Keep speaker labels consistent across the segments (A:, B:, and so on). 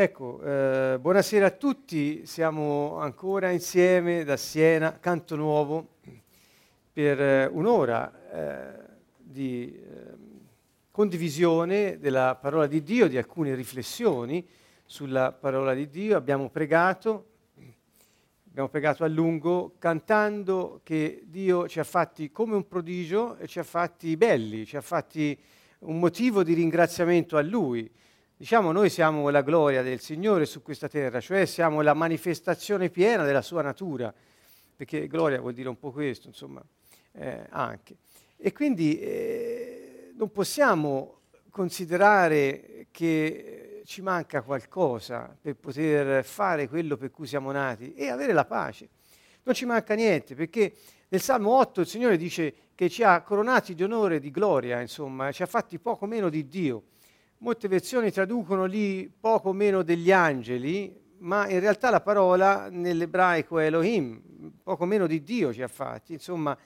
A: Ecco, eh, buonasera a tutti, siamo ancora insieme da Siena, Canto Nuovo, per eh, un'ora eh, di ehm, condivisione della parola di Dio, di alcune riflessioni sulla parola di Dio. Abbiamo pregato, abbiamo pregato a lungo, cantando che Dio ci ha fatti come un prodigio e ci ha fatti belli, ci ha fatti un motivo di ringraziamento a Lui Diciamo, noi siamo la gloria del Signore su questa terra, cioè siamo la manifestazione piena della sua natura, perché gloria vuol dire un po' questo, insomma, eh, anche. E quindi eh, non possiamo considerare che ci manca qualcosa per poter fare quello per cui siamo nati e avere la pace. Non ci manca niente, perché nel Salmo 8 il Signore dice che ci ha coronati di onore e di gloria, insomma, ci ha fatti poco meno di Dio. Molte versioni traducono lì poco meno degli angeli, ma in realtà la parola nell'ebraico è Elohim, poco meno di Dio ci ha fatti, insomma,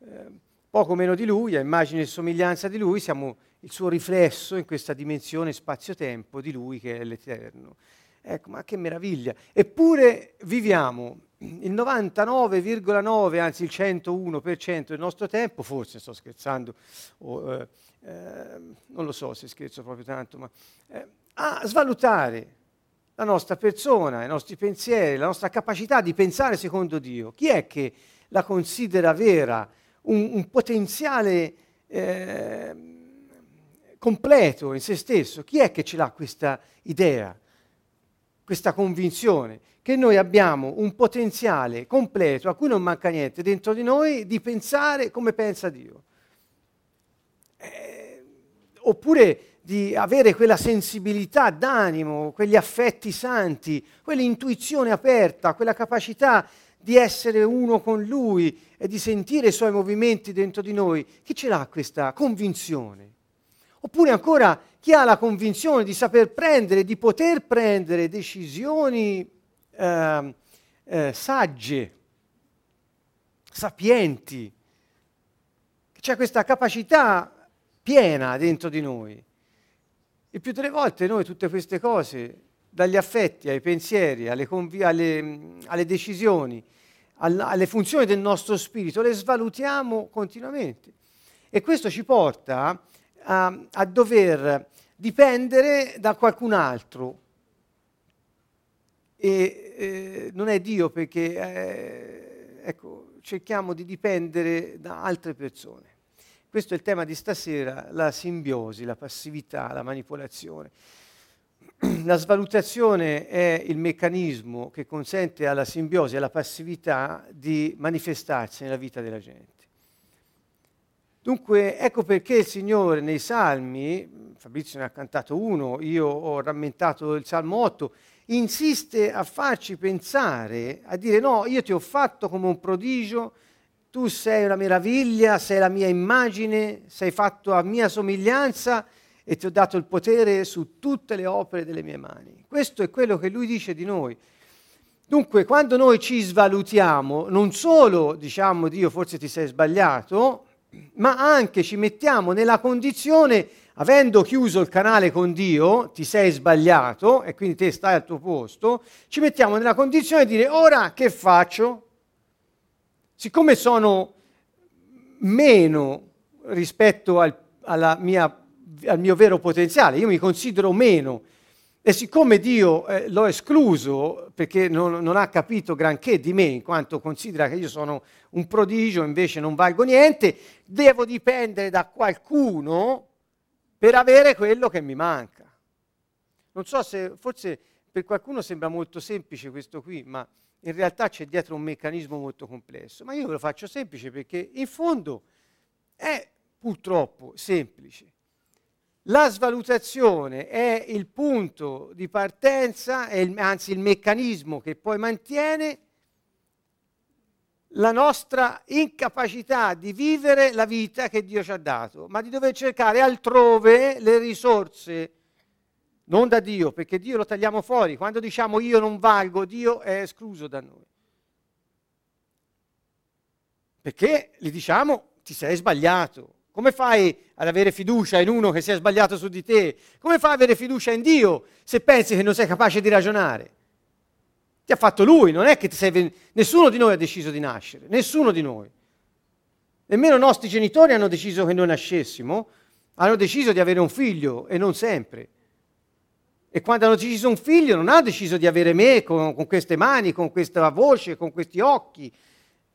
A: eh, poco meno di Lui, a immagine e somiglianza di Lui, siamo il suo riflesso in questa dimensione spazio-tempo di Lui che è l'Eterno. Ecco, ma che meraviglia! Eppure viviamo il 99,9, anzi il 101% del nostro tempo, forse sto scherzando, o, eh, eh, non lo so se scherzo proprio tanto, ma eh, a svalutare la nostra persona, i nostri pensieri, la nostra capacità di pensare secondo Dio. Chi è che la considera vera, un, un potenziale eh, completo in se stesso? Chi è che ce l'ha questa idea, questa convinzione? Che noi abbiamo un potenziale completo a cui non manca niente dentro di noi di pensare come pensa Dio oppure di avere quella sensibilità d'animo, quegli affetti santi, quell'intuizione aperta, quella capacità di essere uno con Lui e di sentire i Suoi movimenti dentro di noi. Chi ce l'ha questa convinzione? Oppure ancora chi ha la convinzione di saper prendere, di poter prendere decisioni eh, eh, sagge, sapienti, c'è questa capacità piena dentro di noi. E più delle volte noi tutte queste cose, dagli affetti ai pensieri, alle, convi- alle, alle decisioni, al- alle funzioni del nostro spirito, le svalutiamo continuamente. E questo ci porta a, a dover dipendere da qualcun altro. E eh, non è Dio perché eh, ecco, cerchiamo di dipendere da altre persone. Questo è il tema di stasera, la simbiosi, la passività, la manipolazione. La svalutazione è il meccanismo che consente alla simbiosi alla passività di manifestarsi nella vita della gente. Dunque, ecco perché il Signore nei Salmi, Fabrizio ne ha cantato uno, io ho rammentato il Salmo 8, insiste a farci pensare, a dire no, io ti ho fatto come un prodigio, tu sei una meraviglia, sei la mia immagine, sei fatto a mia somiglianza e ti ho dato il potere su tutte le opere delle mie mani. Questo è quello che lui dice di noi. Dunque, quando noi ci svalutiamo, non solo diciamo Dio forse ti sei sbagliato, ma anche ci mettiamo nella condizione, avendo chiuso il canale con Dio, ti sei sbagliato e quindi te stai al tuo posto, ci mettiamo nella condizione di dire ora che faccio? Siccome sono meno rispetto al, mia, al mio vero potenziale, io mi considero meno, e siccome Dio eh, l'ho escluso perché non, non, ha capito granché di me, in quanto considera che io sono un prodigio, invece non valgo niente, devo dipendere da qualcuno per avere quello che mi manca. Non so se forse per qualcuno sembra molto semplice questo qui, ma in realtà c'è dietro un meccanismo molto complesso, ma io ve lo faccio semplice perché in fondo è purtroppo semplice. La svalutazione è il punto di partenza, il, anzi il meccanismo che poi mantiene la nostra incapacità di vivere la vita che Dio ci ha dato, ma di dover cercare altrove le risorse non da Dio, perché Dio lo tagliamo fuori. Quando diciamo io non valgo, Dio è escluso da noi. Perché gli diciamo ti sei sbagliato, Come fai ad avere fiducia in uno che si è sbagliato su di te? Come fai ad avere fiducia in Dio se pensi che non sei capace di ragionare? Ti ha fatto Lui, non è che sei... nessuno di noi ha deciso di nascere, nessuno di noi. Nemmeno i nostri genitori hanno deciso che noi nascessimo, hanno deciso di avere un figlio e non sempre. E quando hanno deciso un figlio non hanno deciso di avere me con, con queste mani, con questa voce, con questi occhi.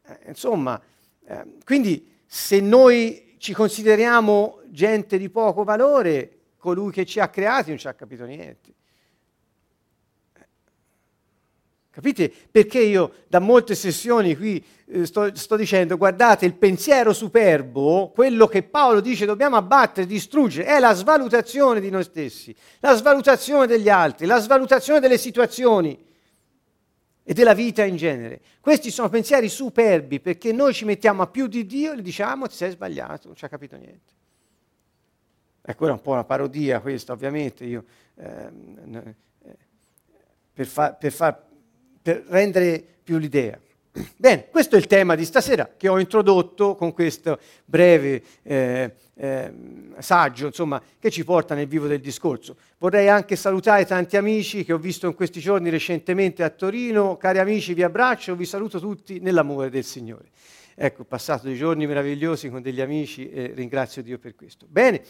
A: Eh, insomma, eh, quindi se noi ci consideriamo gente di poco valore, colui che ci ha creati non ci ha capito niente. Capite perché io da molte sessioni qui eh, sto, sto, dicendo, guardate, il pensiero superbo, quello che Paolo dice dobbiamo abbattere, distruggere, è la svalutazione di noi stessi, la svalutazione degli altri, la svalutazione delle situazioni e della vita in genere. Questi sono pensieri superbi perché noi ci mettiamo a più di Dio e gli diciamo ti sei sbagliato, non ci ha capito niente. Ecco, era un po' una parodia questa, ovviamente, io, ehm, eh, per, fa, per, fa, per rendere più l'idea. Bene, questo è il tema di stasera che ho introdotto con questo breve eh, eh, saggio, insomma, che ci porta nel vivo del discorso. Vorrei anche salutare tanti amici che ho visto in questi giorni recentemente a Torino. Cari amici, vi abbraccio, vi saluto tutti nell'amore del Signore. Ecco, ho passato dei giorni meravigliosi con degli amici e ringrazio Dio per questo. Bene.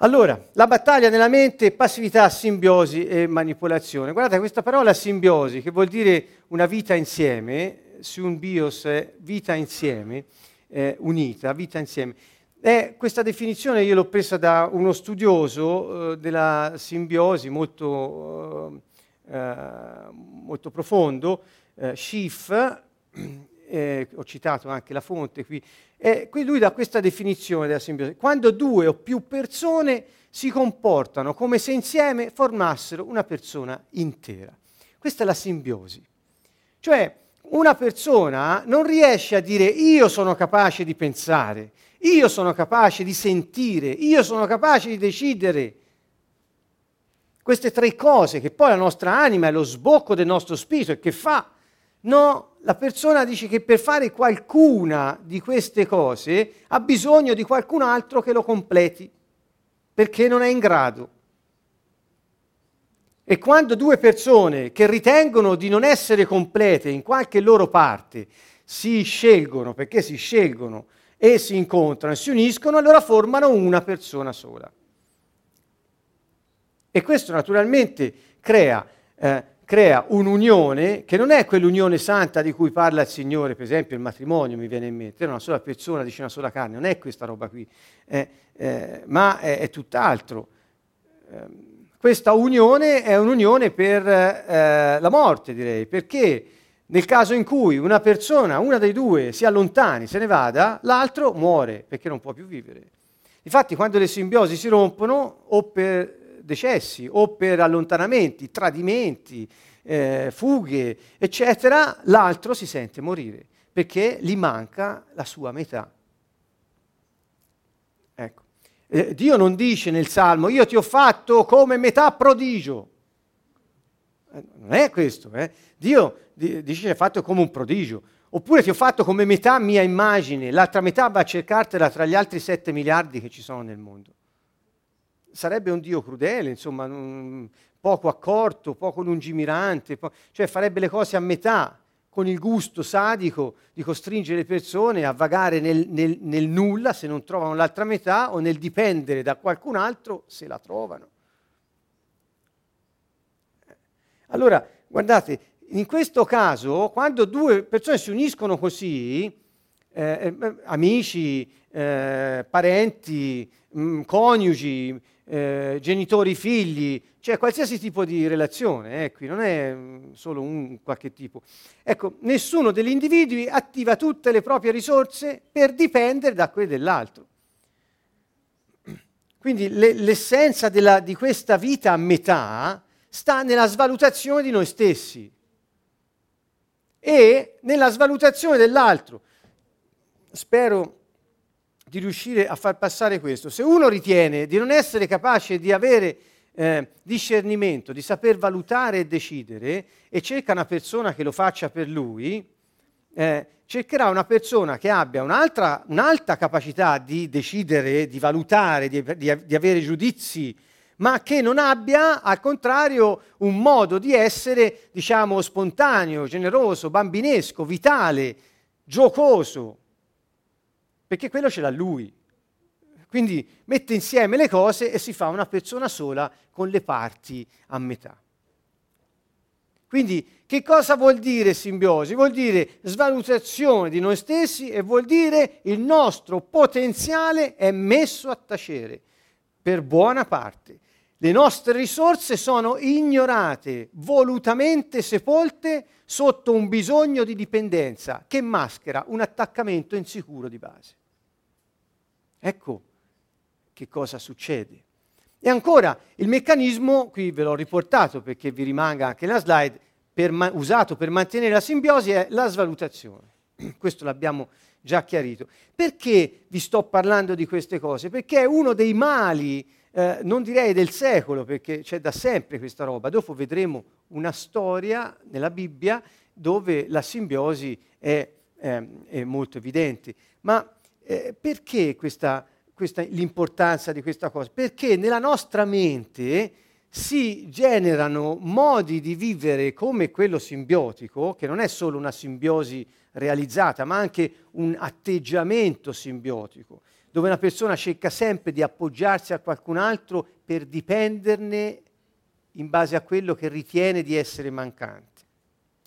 A: Allora, la battaglia nella mente, passività, simbiosi e manipolazione. Guardate, questa parola simbiosi, che vuol dire una vita insieme, su un bios vita insieme, eh, unita, vita insieme. E questa definizione io l'ho presa da uno studioso eh, della simbiosi molto, eh, eh molto profondo, eh, Schiff, eh, ho citato anche la fonte qui, e qui lui dà questa definizione della simbiosi. Quando due o più persone si comportano come se insieme formassero una persona intera. Questa è la simbiosi. Cioè, una persona non riesce a dire io sono capace di pensare, io sono capace di sentire, io sono capace di decidere. Queste tre cose che poi la nostra anima è lo sbocco del nostro spirito e che fa. No, la persona dice che per fare qualcuna di queste cose ha bisogno di qualcun altro che lo completi, perché non è in grado. E quando due persone che ritengono di non essere complete in qualche loro parte si scelgono, perché si scelgono e si incontrano e si uniscono, allora formano una persona sola. E questo naturalmente crea, eh, crea un'unione che non è quell'unione santa di cui parla il Signore, per esempio il matrimonio mi viene in mente, è una sola persona, dice una sola carne, non è questa roba qui, eh, eh, ma è, è tutt'altro. Eh, questa unione è un'unione per eh, la morte, direi, perché nel caso in cui una persona, una dei due, si allontani, se ne vada, l'altro muore perché non può più vivere. Infatti, quando le simbiosi si rompono, o per decessi, o per allontanamenti, tradimenti, eh, fughe, eccetera, l'altro si sente morire perché gli manca la sua metà. Ecco. Eh, Dio non dice nel Salmo, io ti ho fatto come metà prodigio. Eh, non è questo, eh? Dio di, dice ti ha fatto come un prodigio. Oppure ti ho fatto come metà mia immagine, l'altra metà va a cercartela tra gli altri 7 miliardi che ci sono nel mondo. Sarebbe un Dio crudele, insomma, un, poco accorto, poco lungimirante, po- cioè farebbe le cose a metà con il gusto sadico di costringere le persone a vagare nel, nel, nel, nulla se non trovano l'altra metà o nel dipendere da qualcun altro se la trovano. Allora, guardate, in questo caso, quando due persone si uniscono così, eh, eh amici, eh, parenti, mh, mm, coniugi, eh, genitori, figli, cioè qualsiasi tipo di relazione, eh, qui non è mm, solo un qualche tipo. Ecco, nessuno degli individui attiva tutte le proprie risorse per dipendere da quelle dell'altro. Quindi le, l'essenza della, di questa vita a metà sta nella svalutazione di noi stessi e nella svalutazione dell'altro. Spero di riuscire a far passare questo. Se uno ritiene di non essere capace di avere eh, discernimento, di saper valutare e decidere, e cerca una persona che lo faccia per lui, eh, cercherà una persona che abbia un'altra, un'alta capacità di decidere, di valutare, di, di, di avere giudizi ma che non abbia, al contrario, un modo di essere, diciamo, spontaneo, generoso, bambinesco, vitale, giocoso, perché quello ce l'ha lui. Quindi mette insieme le cose e si fa una persona sola con le parti a metà. Quindi che cosa vuol dire simbiosi? Vuol dire svalutazione di noi stessi e vuol dire il nostro potenziale è messo a tacere per buona parte. Le nostre risorse sono ignorate, volutamente sepolte sotto un bisogno di dipendenza che maschera un attaccamento insicuro di base. Ecco che cosa succede. E ancora, il meccanismo, qui ve l'ho riportato perché vi rimanga anche la slide, per ma- usato per mantenere la simbiosi è la svalutazione. Questo l'abbiamo già chiarito. Perché vi sto parlando di queste cose? Perché è uno dei mali eh, non direi del secolo, perché c'è da sempre questa roba. Dopo vedremo una storia nella Bibbia dove la simbiosi è, eh, è molto evidente. Ma eh, perché questa, questa, l'importanza di questa cosa? Perché nella nostra mente si generano modi di vivere come quello simbiotico, che non è solo una simbiosi realizzata, ma anche un atteggiamento simbiotico dove una persona cerca sempre di appoggiarsi a qualcun altro per dipenderne in base a quello che ritiene di essere mancante.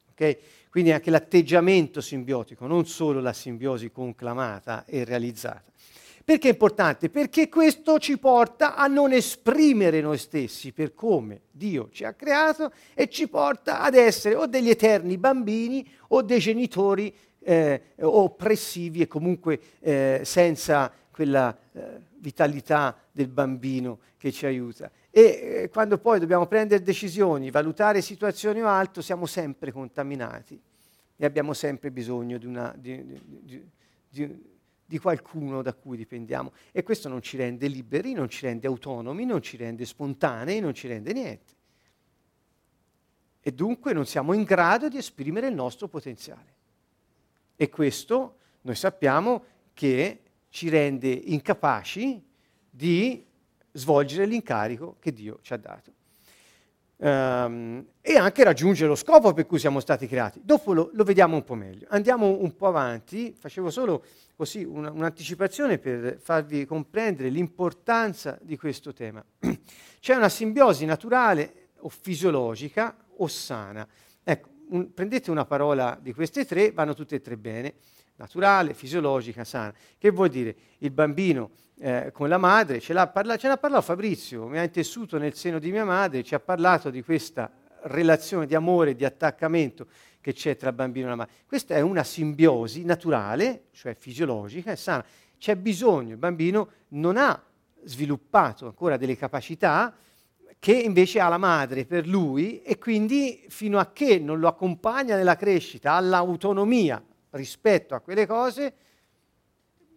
A: Okay? Quindi anche l'atteggiamento simbiotico, non solo la simbiosi conclamata e realizzata. Perché è importante? Perché questo ci porta a non esprimere noi stessi per come Dio ci ha creato e ci porta ad essere o degli eterni bambini o dei genitori eh, oppressivi e comunque eh, senza quella eh, vitalità del bambino che ci aiuta. E eh, quando poi dobbiamo prendere decisioni, valutare situazioni o altro, siamo sempre contaminati e abbiamo sempre bisogno di, una, di, di, di qualcuno da cui dipendiamo. E questo non ci rende liberi, non ci rende autonomi, non ci rende spontanei, non ci rende niente. E dunque non siamo in grado di esprimere il nostro potenziale. E questo noi sappiamo che ci rende incapaci di svolgere l'incarico che Dio ci ha dato. Um, e anche raggiungere lo scopo per cui siamo stati creati. Dopo lo, lo vediamo un po' meglio. Andiamo un po' avanti, facevo solo così una, un'anticipazione per farvi comprendere l'importanza di questo tema. C'è una simbiosi naturale o fisiologica o sana. Ecco, un, prendete una parola di queste tre, vanno tutte e tre bene naturale, fisiologica, sana. Che vuol dire? Il bambino eh, con la madre, ce l'ha, parla- ce l'ha parlato Fabrizio, mi ha intessuto nel seno di mia madre, ci ha parlato di questa relazione di amore, di attaccamento che c'è tra bambino e la madre. Questa è una simbiosi naturale, cioè fisiologica e sana. C'è bisogno, il bambino non ha sviluppato ancora delle capacità che invece ha la madre per lui e quindi fino a che non lo accompagna nella crescita, all'autonomia, rispetto a quelle cose,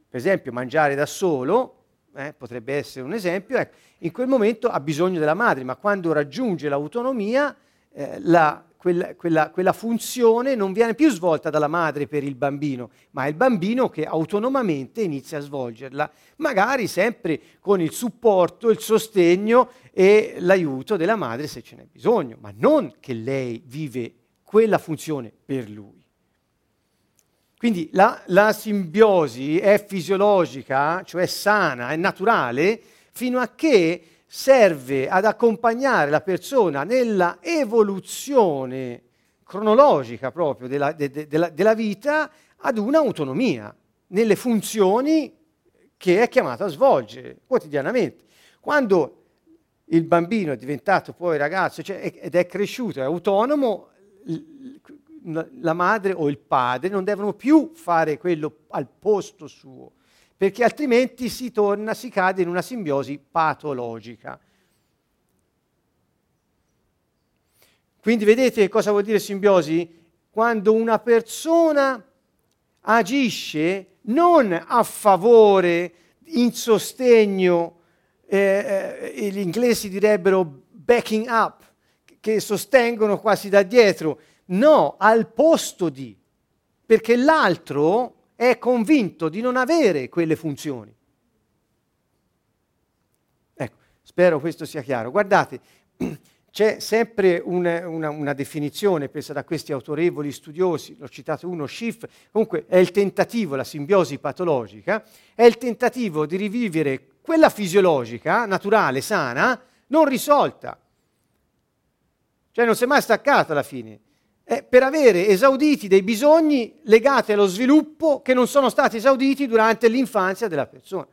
A: per esempio mangiare da solo, eh, potrebbe essere un esempio, ecco, in quel momento ha bisogno della madre, ma quando raggiunge l'autonomia, eh, la, quella, quella, quella, funzione non viene più svolta dalla madre per il bambino, ma è il bambino che autonomamente inizia a svolgerla, magari sempre con il supporto, il sostegno e l'aiuto della madre se ce n'è bisogno, ma non che lei vive quella funzione per lui. Quindi la, la, simbiosi è fisiologica, cioè sana, è naturale, fino a che serve ad accompagnare la persona nella evoluzione cronologica proprio della, de, de, della, della vita ad un'autonomia nelle funzioni che è chiamato a svolgere quotidianamente. Quando il bambino è diventato poi ragazzo cioè, ed è cresciuto, è autonomo, la madre o il padre non devono più fare quello al posto suo, perché altrimenti si torna, si cade in una simbiosi patologica. Quindi vedete cosa vuol dire simbiosi? Quando una persona agisce non a favore, in sostegno, eh, eh, gli inglesi direbbero backing up, che sostengono quasi da dietro, No, al posto di. perché l'altro è convinto di non avere quelle funzioni. Ecco, spero questo sia chiaro. Guardate, c'è sempre una, una, una, definizione presa da questi autorevoli studiosi, l'ho citato uno, Schiff, comunque è il tentativo, la simbiosi patologica, è il tentativo di rivivere quella fisiologica, naturale, sana, non risolta. Cioè non si è mai staccata alla fine. È per avere esauditi dei bisogni legati allo sviluppo che non sono stati esauditi durante l'infanzia della persona.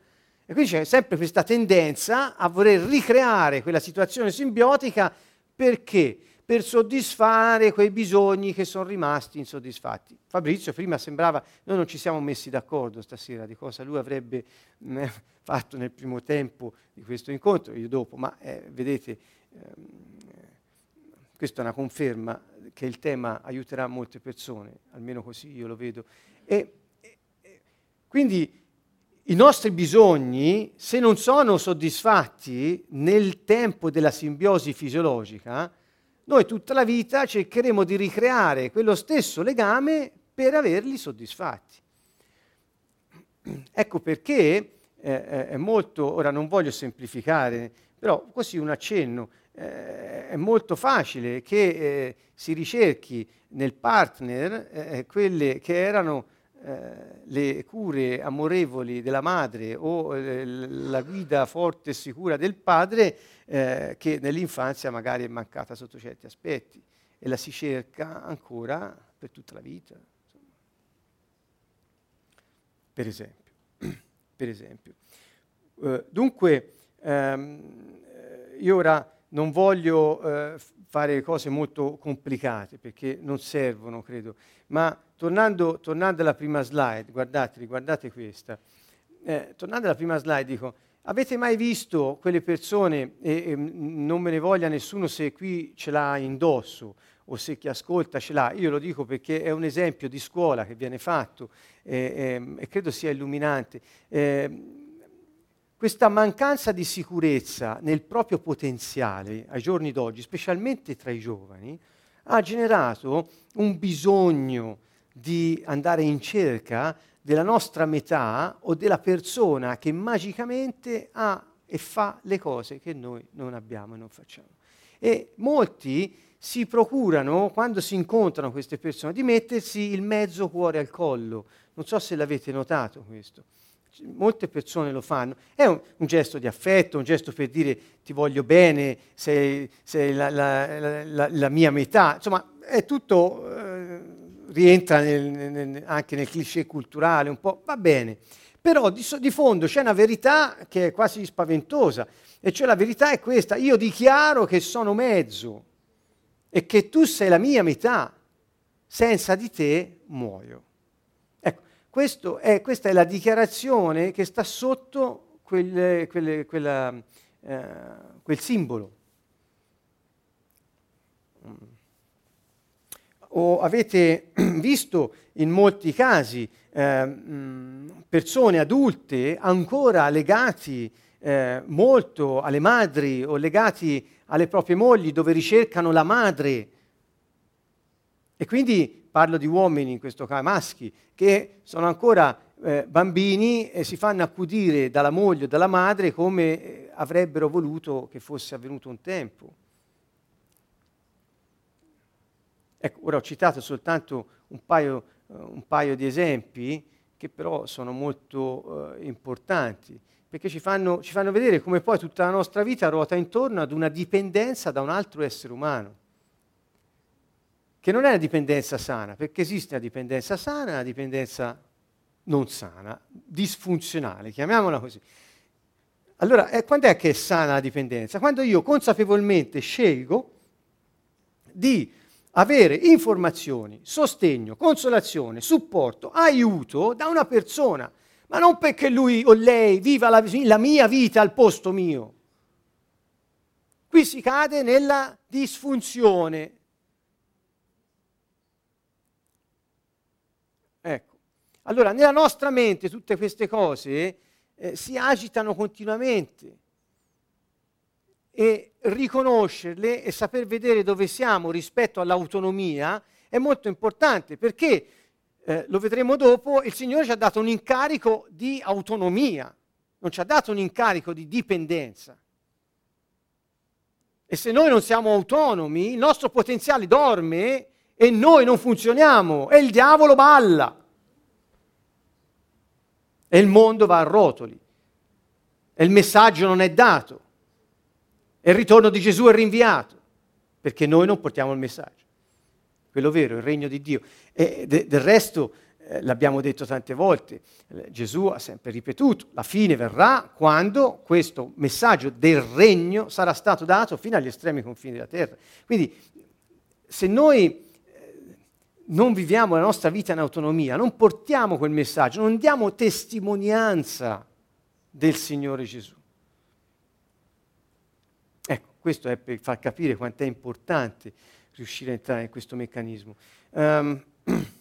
A: E quindi c'è sempre questa tendenza a voler ricreare quella situazione simbiotica perché? Per soddisfare quei bisogni che sono rimasti insoddisfatti. Fabrizio prima sembrava, noi non ci siamo messi d'accordo stasera di cosa lui avrebbe mh, fatto nel primo tempo di questo incontro, io dopo, ma eh, vedete, ehm, questa è una conferma che il tema aiuterà molte persone, almeno così io lo vedo. E, e, quindi i nostri bisogni, se non sono soddisfatti nel tempo della simbiosi fisiologica, noi tutta la vita cercheremo di ricreare quello stesso legame per averli soddisfatti. Ecco perché eh, è molto, ora non voglio semplificare, però così un accenno, eh, è molto facile che eh, si ricerchi nel partner eh, quelle che erano eh, le cure amorevoli della madre o eh, la guida forte e sicura del padre eh, che nell'infanzia magari è mancata sotto certi aspetti e la si cerca ancora per tutta la vita. Per esempio. per esempio. Dunque, um, io ora non voglio uh, fare cose molto complicate perché non servono, credo, ma tornando, tornando alla prima slide, guardate, guardate questa, eh, tornando alla prima slide dico, avete mai visto quelle persone, e, e, non me ne voglia nessuno se qui ce l'ha indosso o se chi ascolta ce l'ha, io lo dico perché è un esempio di scuola che viene fatto eh, eh, e credo sia illuminante. Questa mancanza di sicurezza nel proprio potenziale ai giorni d'oggi, specialmente tra i giovani, ha generato un bisogno di andare in cerca della nostra metà o della persona che magicamente ha e fa le cose che noi non abbiamo e non facciamo. E molti si procurano, quando si incontrano queste persone, di mettersi il mezzo cuore al collo. Non so se l'avete notato questo. Molte persone lo fanno. È un, un gesto di affetto, un gesto per dire ti voglio bene, sei, sei la, la, la, la, mia metà. Insomma, è tutto... Eh, rientra nel, nel, anche nel cliché culturale, un po', va bene. Però di, di fondo c'è una verità che è quasi spaventosa, e cioè la verità è questa, io dichiaro che sono mezzo e che tu sei la mia metà, senza di te muoio. È, questa è la dichiarazione che sta sotto quel, quelle, quella, eh, quel simbolo. o avete visto in molti casi eh, persone adulte ancora legati eh, molto alle madri o legati alle proprie mogli dove ricercano la madre. E quindi parlo di uomini, in questo caso maschi, che sono ancora eh, bambini e si fanno accudire dalla moglie o dalla madre come eh, avrebbero voluto che fosse avvenuto un tempo. Ecco, ora ho citato soltanto un paio, uh, un paio di esempi che però sono molto uh, importanti, perché ci fanno, ci fanno vedere come poi tutta la nostra vita ruota intorno ad una dipendenza da un altro essere umano, che non è una dipendenza sana, perché esiste una dipendenza sana e una dipendenza non sana, disfunzionale, chiamiamola così. Allora, eh, quando è che è sana la dipendenza? Quando io consapevolmente scelgo di avere informazioni, sostegno, consolazione, supporto, aiuto da una persona, ma non perché lui o lei viva la, la mia vita al posto mio. Qui si cade nella disfunzione. Ecco. Allora, nella nostra mente tutte queste cose eh, si agitano continuamente e riconoscerle e saper vedere dove siamo rispetto all'autonomia è molto importante perché eh, lo vedremo dopo, il Signore ci ha dato un incarico di autonomia, non ci ha dato un incarico di dipendenza. E se noi non siamo autonomi, il nostro potenziale dorme e noi non funzioniamo e il diavolo balla. E il mondo va a rotoli. E il messaggio non è dato. E il ritorno di Gesù è rinviato. Perché noi non portiamo il messaggio. Quello vero, il regno di Dio. E de- del resto eh, l'abbiamo detto tante volte, eh, Gesù ha sempre ripetuto, la fine verrà quando questo messaggio del regno sarà stato dato fino agli estremi confini della terra. Quindi se noi non viviamo la nostra vita in autonomia, non portiamo quel messaggio, non diamo testimonianza del Signore Gesù. Ecco, questo è per far capire quanto è importante riuscire a entrare in questo meccanismo. Um,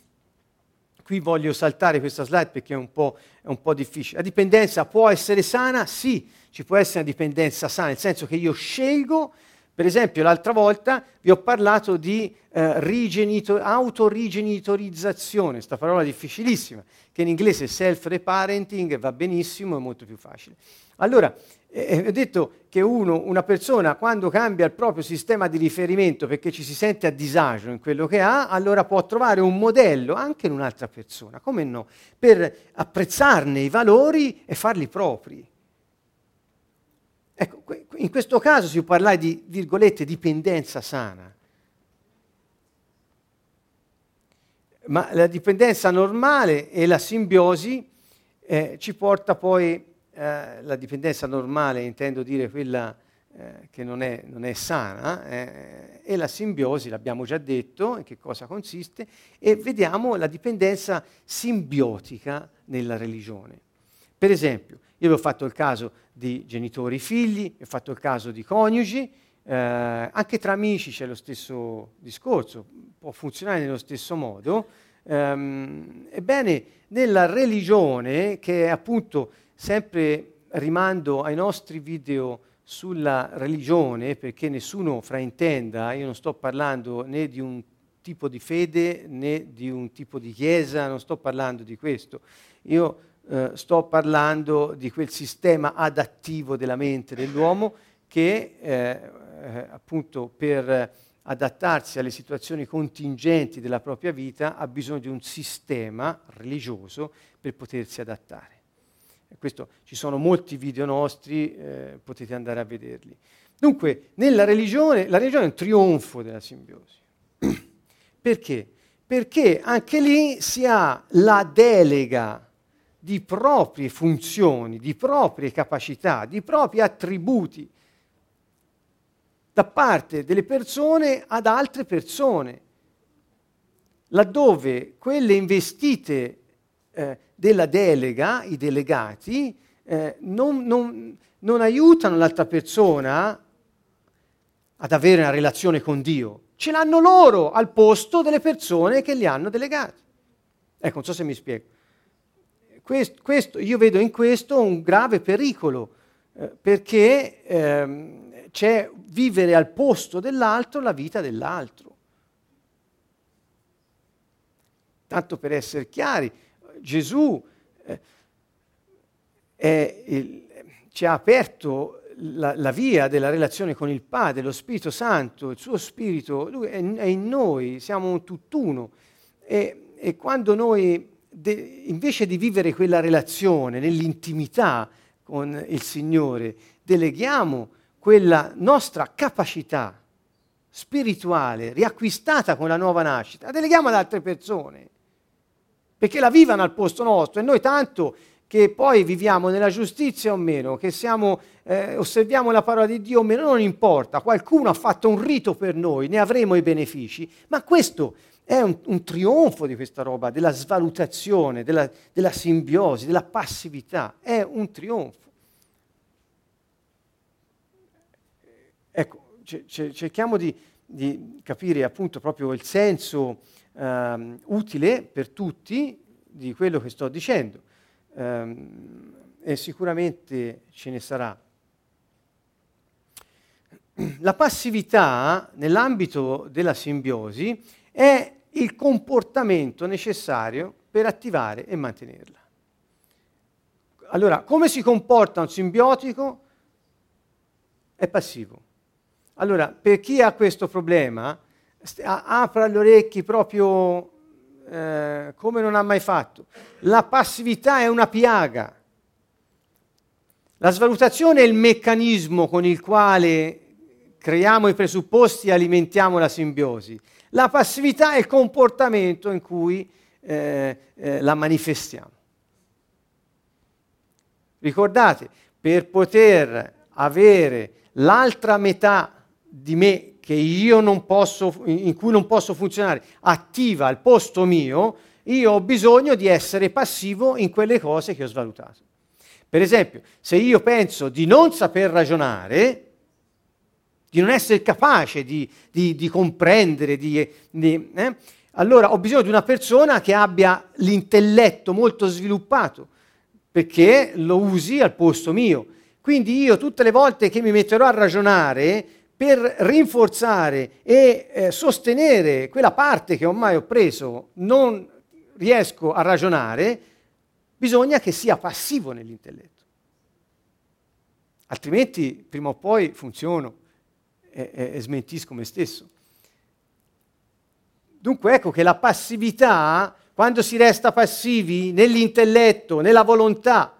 A: qui voglio saltare questa slide perché è un, è un, po', difficile. La dipendenza può essere sana? Sì, ci può essere una dipendenza sana, nel senso che io scelgo per esempio, l'altra volta vi ho parlato di eh, rigenito- autorigenitorizzazione, questa parola difficilissima, che in inglese è self-reparenting, va benissimo, è molto più facile. Allora, eh, ho detto che uno, una persona, quando cambia il proprio sistema di riferimento perché ci si sente a disagio in quello che ha, allora può trovare un modello anche in un'altra persona, come no, per apprezzarne i valori e farli propri. Ecco, in questo caso si può parlare di, virgolette, dipendenza sana. Ma la dipendenza normale e la simbiosi eh, ci porta poi, eh, la dipendenza normale intendo dire quella eh, che non è, non è sana, eh, e la simbiosi, l'abbiamo già detto, in che cosa consiste, e vediamo la dipendenza simbiotica nella religione. Per esempio, io vi ho fatto il caso di genitori figli, vi ho fatto il caso di coniugi, eh, anche tra amici c'è lo stesso discorso, può funzionare nello stesso modo. Ehm, ebbene, nella religione, che è appunto sempre rimando ai nostri video sulla religione, perché nessuno fraintenda, io non sto parlando né di un tipo di fede né di un tipo di chiesa, non sto parlando di questo. Io eh, sto parlando di quel sistema adattivo della mente dell'uomo che eh, eh, appunto per adattarsi alle situazioni contingenti della propria vita ha bisogno di un sistema religioso per potersi adattare. Questo, ci sono molti video nostri, eh, potete andare a vederli. Dunque, nella religione, la religione è un trionfo della simbiosi. Perché? Perché anche lì si ha la delega di proprie funzioni, di proprie capacità, di propri attributi da parte delle persone ad altre persone, laddove quelle investite eh, della delega, i delegati, eh, non, non, non aiutano l'altra persona ad avere una relazione con Dio, ce l'hanno loro al posto delle persone che li hanno delegati. Ecco, non so se mi spiego. Questo, questo, io vedo in questo un grave pericolo, eh, perché ehm, c'è vivere al posto dell'altro la vita dell'altro. Tanto per essere chiari, Gesù eh, il, ci ha aperto la, la, via della relazione con il Padre, lo Spirito Santo, il suo Spirito, lui è, è in noi, siamo un tutt'uno. E, e quando noi de, invece di vivere quella relazione nell'intimità con il Signore, deleghiamo quella nostra capacità spirituale riacquistata con la nuova nascita, deleghiamo ad altre persone, perché la vivano al posto nostro. E noi tanto che poi viviamo nella giustizia o meno, che siamo, eh, osserviamo la parola di Dio o meno, non importa, qualcuno ha fatto un rito per noi, ne avremo i benefici, ma questo è un, un trionfo di questa roba, della svalutazione, della, della simbiosi, della passività. È un trionfo. Ecco, c- c- cerchiamo di, di, capire appunto proprio il senso um, utile per tutti di quello che sto dicendo. Um, e sicuramente ce ne sarà. La passività nell'ambito della simbiosi è il comportamento necessario per attivare e mantenerla. Allora, come si comporta un simbiotico? È passivo. Allora, per chi ha questo problema, st- apra gli orecchi proprio eh, come non ha mai fatto. La passività è una piaga. La svalutazione è il meccanismo con il quale creiamo i presupposti e alimentiamo la simbiosi. La passività è il comportamento in cui eh, eh, la manifestiamo. Ricordate, per poter avere l'altra metà di me posso, in cui non posso funzionare, attiva al posto mio, io ho bisogno di essere passivo in quelle cose che ho svalutato. Per esempio, se io penso di non saper ragionare, di non essere capace di, di, di comprendere, di, eh, allora ho bisogno di una persona che abbia l'intelletto molto sviluppato, perché lo usi al posto mio. Quindi io tutte le volte che mi metterò a ragionare per rinforzare e eh, sostenere quella parte che ormai ho preso, non riesco a ragionare, bisogna che sia passivo nell'intelletto. Altrimenti prima o poi funziono e, e, e smentisco me stesso. Dunque ecco che la passività, quando si resta passivi nell'intelletto, nella volontà,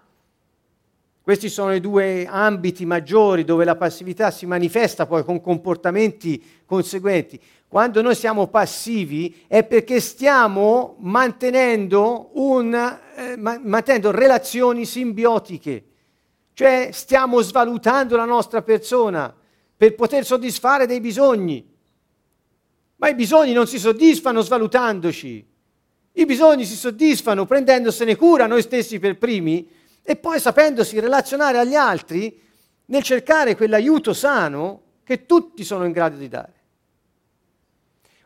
A: questi sono i due ambiti maggiori dove la passività si manifesta poi con comportamenti conseguenti. Quando noi siamo passivi è perché stiamo mantenendo, un, eh, mantenendo relazioni simbiotiche, cioè stiamo svalutando la nostra persona per poter soddisfare dei bisogni. Ma i bisogni non si soddisfano svalutandoci, i bisogni si soddisfano prendendosene cura noi stessi per primi e poi sapendosi relazionare agli altri nel cercare quell'aiuto sano che tutti sono in grado di dare.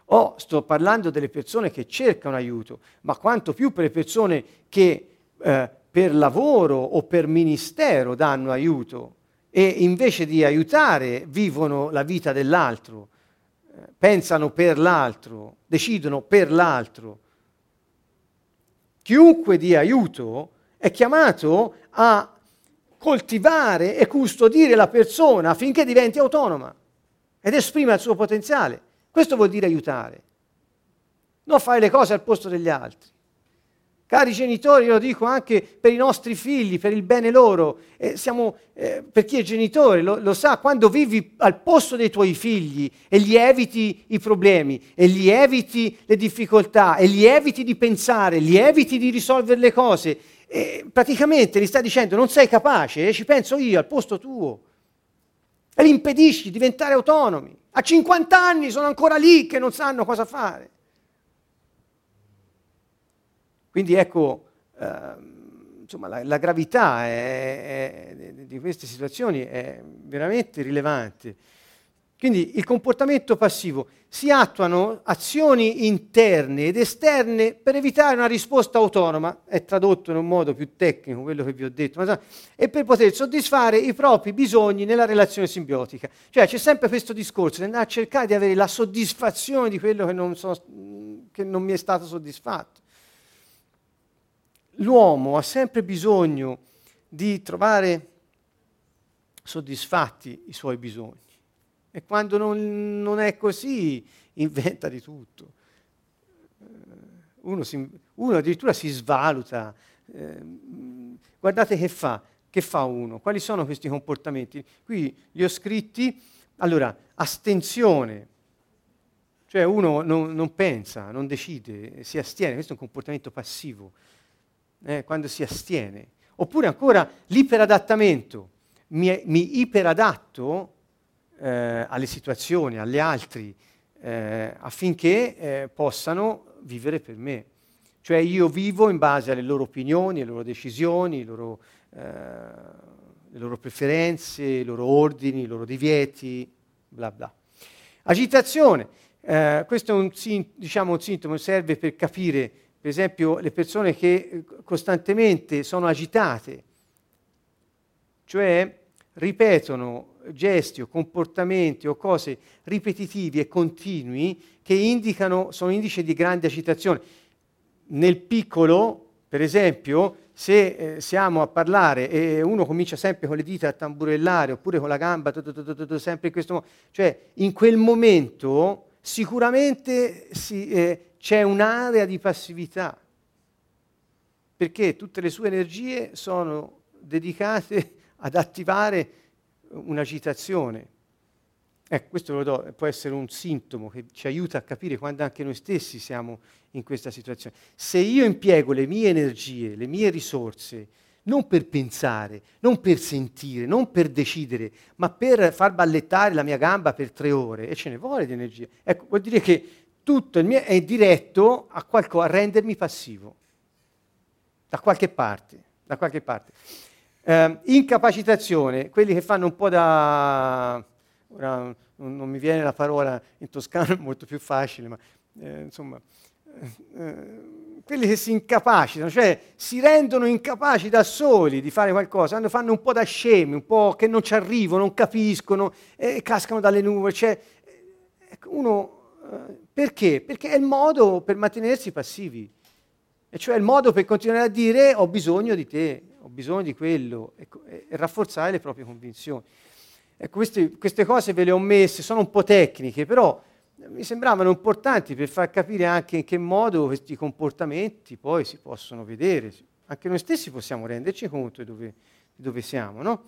A: Oh, sto parlando delle persone che cercano aiuto, ma quanto più per le persone che eh, per lavoro o per ministero danno aiuto e invece di aiutare vivono la vita dell'altro, pensano per l'altro, decidono per l'altro. Chiunque dia aiuto è chiamato a coltivare e custodire la persona affinché diventi autonoma ed esprima il suo potenziale. Questo vuol dire aiutare, non fare le cose al posto degli altri. Cari genitori, lo dico anche per i nostri figli, per il bene loro, eh, siamo, eh, per chi è genitore lo, lo, sa, quando vivi al posto dei tuoi figli e gli eviti i problemi, e gli eviti le difficoltà, e gli eviti di pensare, gli eviti di risolvere le cose, e praticamente gli sta dicendo non sei capace, eh, ci penso io al posto tuo. E li impedisci di diventare autonomi. A 50 anni sono ancora lì che non sanno cosa fare. Quindi ecco, eh, insomma, la, la gravità è, è, di queste situazioni è veramente rilevante. Quindi il comportamento passivo si attuano azioni interne ed esterne per evitare una risposta autonoma, è tradotto in un modo più tecnico quello che vi ho detto, ma, e per poter soddisfare i propri bisogni nella relazione simbiotica. Cioè c'è sempre questo discorso di andare a cercare di avere la soddisfazione di quello che non, so, che non mi è stato soddisfatto. L'uomo ha sempre bisogno di trovare soddisfatti i suoi bisogni. E quando non, non è così, inventa di tutto. Eh, uno, si, uno addirittura si svaluta. Eh, guardate che fa, che fa uno, quali sono questi comportamenti. Qui li ho scritti, allora, astensione, cioè uno non, non pensa, non decide, si astiene, questo è un comportamento passivo, eh, quando si astiene. Oppure ancora l'iperadattamento, mi, mi iperadatto eh, alle situazioni, agli altri, eh, affinché eh, possano vivere per me. Cioè io vivo in base alle loro opinioni, alle loro decisioni, loro, eh, le loro preferenze, i loro ordini, i loro divieti, bla bla. Agitazione, eh, questo è un, diciamo, un sintomo, serve per capire, per esempio, le persone che eh, costantemente sono agitate, cioè ripetono gesti o comportamenti o cose ripetitivi e continui che indicano, sono indici di grande agitazione. Nel piccolo, per esempio, se eh, siamo a parlare e uno comincia sempre con le dita a tamburellare oppure con la gamba, sempre in questo modo, cioè in quel momento sicuramente si, eh, c'è un'area di passività, perché tutte le sue energie sono dedicate ad attivare un'agitazione. Ecco, questo lo do, può essere un sintomo che ci aiuta a capire quando anche noi stessi siamo in questa situazione. Se io impiego le mie energie, le mie risorse, non per pensare, non per sentire, non per decidere, ma per far ballettare la mia gamba per tre ore, e ce ne vuole di energia, ecco, vuol dire che tutto il mio è diretto a, qualco, a rendermi passivo, da qualche parte, da qualche parte. Eh, incapacitazione, quelli che fanno un po' da... Ora, non, mi viene la parola in toscano, è molto più facile, ma eh, insomma... Eh, quelli che si incapacitano, cioè si rendono incapaci da soli di fare qualcosa, fanno un po' da scemi, un po' che non ci arrivano, non capiscono, e cascano dalle nuvole. Cioè, ecco, uno, eh, perché? Perché è il modo per mantenersi passivi, e cioè il modo per continuare a dire ho bisogno di te, ho bisogno di quello, e, e rafforzare le proprie convinzioni. Ecco, queste, queste cose ve le ho messe, sono un po' tecniche, però mi sembravano importanti per far capire anche in che modo questi comportamenti poi si possono vedere. Anche noi stessi possiamo renderci conto di dove, di dove siamo. No?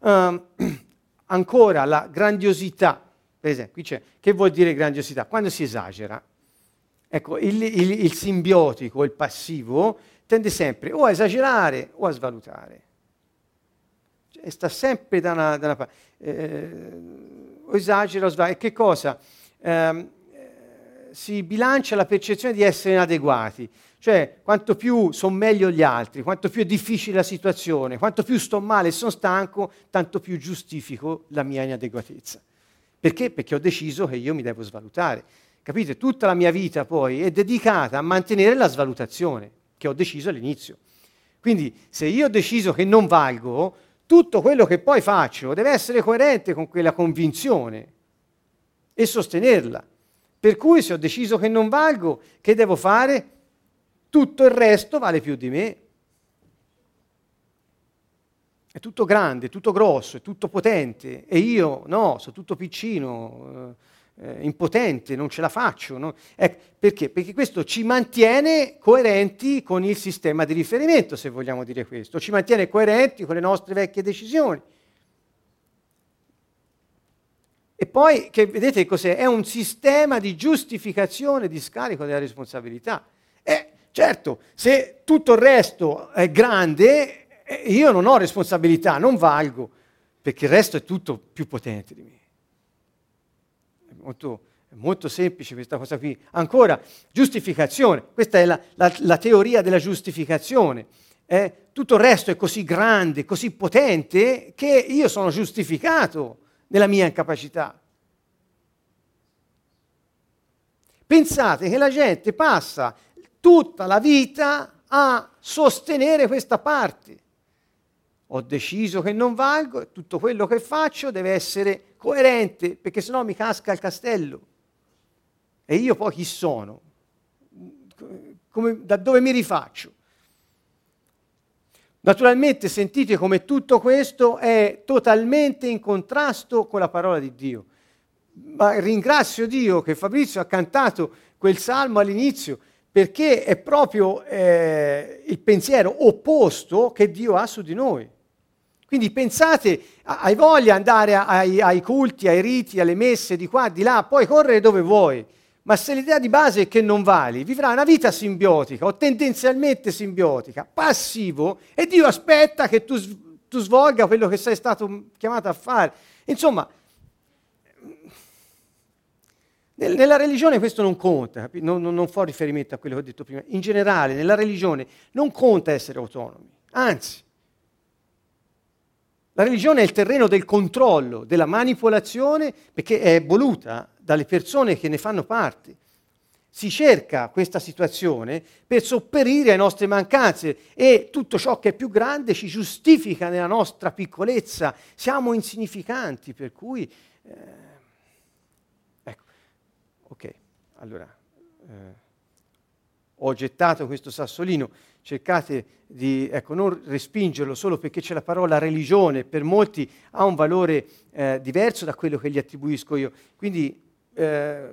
A: Um, ancora la grandiosità, per esempio, qui c'è, che vuol dire grandiosità? Quando si esagera. Ecco, il, il, il simbiotico, il passivo, tende sempre o a esagerare o a svalutare. Cioè, sta sempre da una, da una parte. Eh, o esagera o svaluta. E che cosa? Ehm, si bilancia la percezione di essere inadeguati, cioè quanto più sono meglio gli altri, quanto più è difficile la situazione, quanto più sto male e sono stanco, tanto più giustifico la mia inadeguatezza. Perché? Perché ho deciso che io mi devo svalutare. Capite? Tutta la mia vita poi è dedicata a mantenere la svalutazione che ho deciso all'inizio. Quindi se io ho deciso che non valgo, tutto quello che poi faccio deve essere coerente con quella convinzione e sostenerla. Per cui se ho deciso che non valgo, che devo fare? Tutto il resto vale più di me. È tutto grande, tutto grosso, è tutto potente e io no, sono tutto piccino, eh, eh impotente, non ce la faccio. No? Ecco, perché? Perché questo ci mantiene coerenti con il sistema di riferimento, se vogliamo dire questo, ci mantiene coerenti con le nostre vecchie decisioni. E poi, che vedete cos'è? È un sistema di giustificazione di scarico della responsabilità. E certo, se tutto il resto è grande, eh, io non ho responsabilità, non valgo, perché il resto è tutto più potente di me. È molto, è molto semplice questa cosa qui. Ancora, giustificazione. Questa è la, la, la teoria della giustificazione. Eh, tutto il resto è così grande, così potente, che io sono giustificato nella mia incapacità. Pensate che la gente passa tutta la vita a sostenere questa parte. Ho deciso che non valgo e tutto quello che faccio deve essere coerente, perché sennò mi casca il castello. E io poi chi sono? Come, da dove mi rifaccio? Naturalmente sentite come tutto questo è totalmente in contrasto con la parola di Dio. Ma ringrazio Dio che Fabrizio ha cantato quel salmo all'inizio perché è proprio eh, il pensiero opposto che Dio ha su di noi. Quindi pensate, hai voglia di andare ai, ai culti, ai riti, alle messe di qua, di là, poi correre dove vuoi ma se l'idea di base è che non vali, vivrà una vita simbiotica o tendenzialmente simbiotica, passivo, e Dio aspetta che tu, tu svolga quello che sei stato chiamato a fare. Insomma, nella religione questo non conta, non, non, non, fa riferimento a quello che ho detto prima. In generale, nella religione non conta essere autonomi, anzi, la religione è il terreno del controllo, della manipolazione, perché è voluta dalle persone che ne fanno parte. si cerca questa situazione per sopperire alle nostre mancanze e tutto ciò che è più grande ci giustifica nella nostra piccolezza. Siamo insignificanti, per cui... Eh, ecco, ok, allora eh, ho gettato questo sassolino, cercate di ecco, non respingerlo solo perché c'è la parola religione, per molti ha un valore eh, diverso da quello che gli attribuisco io. Quindi eh,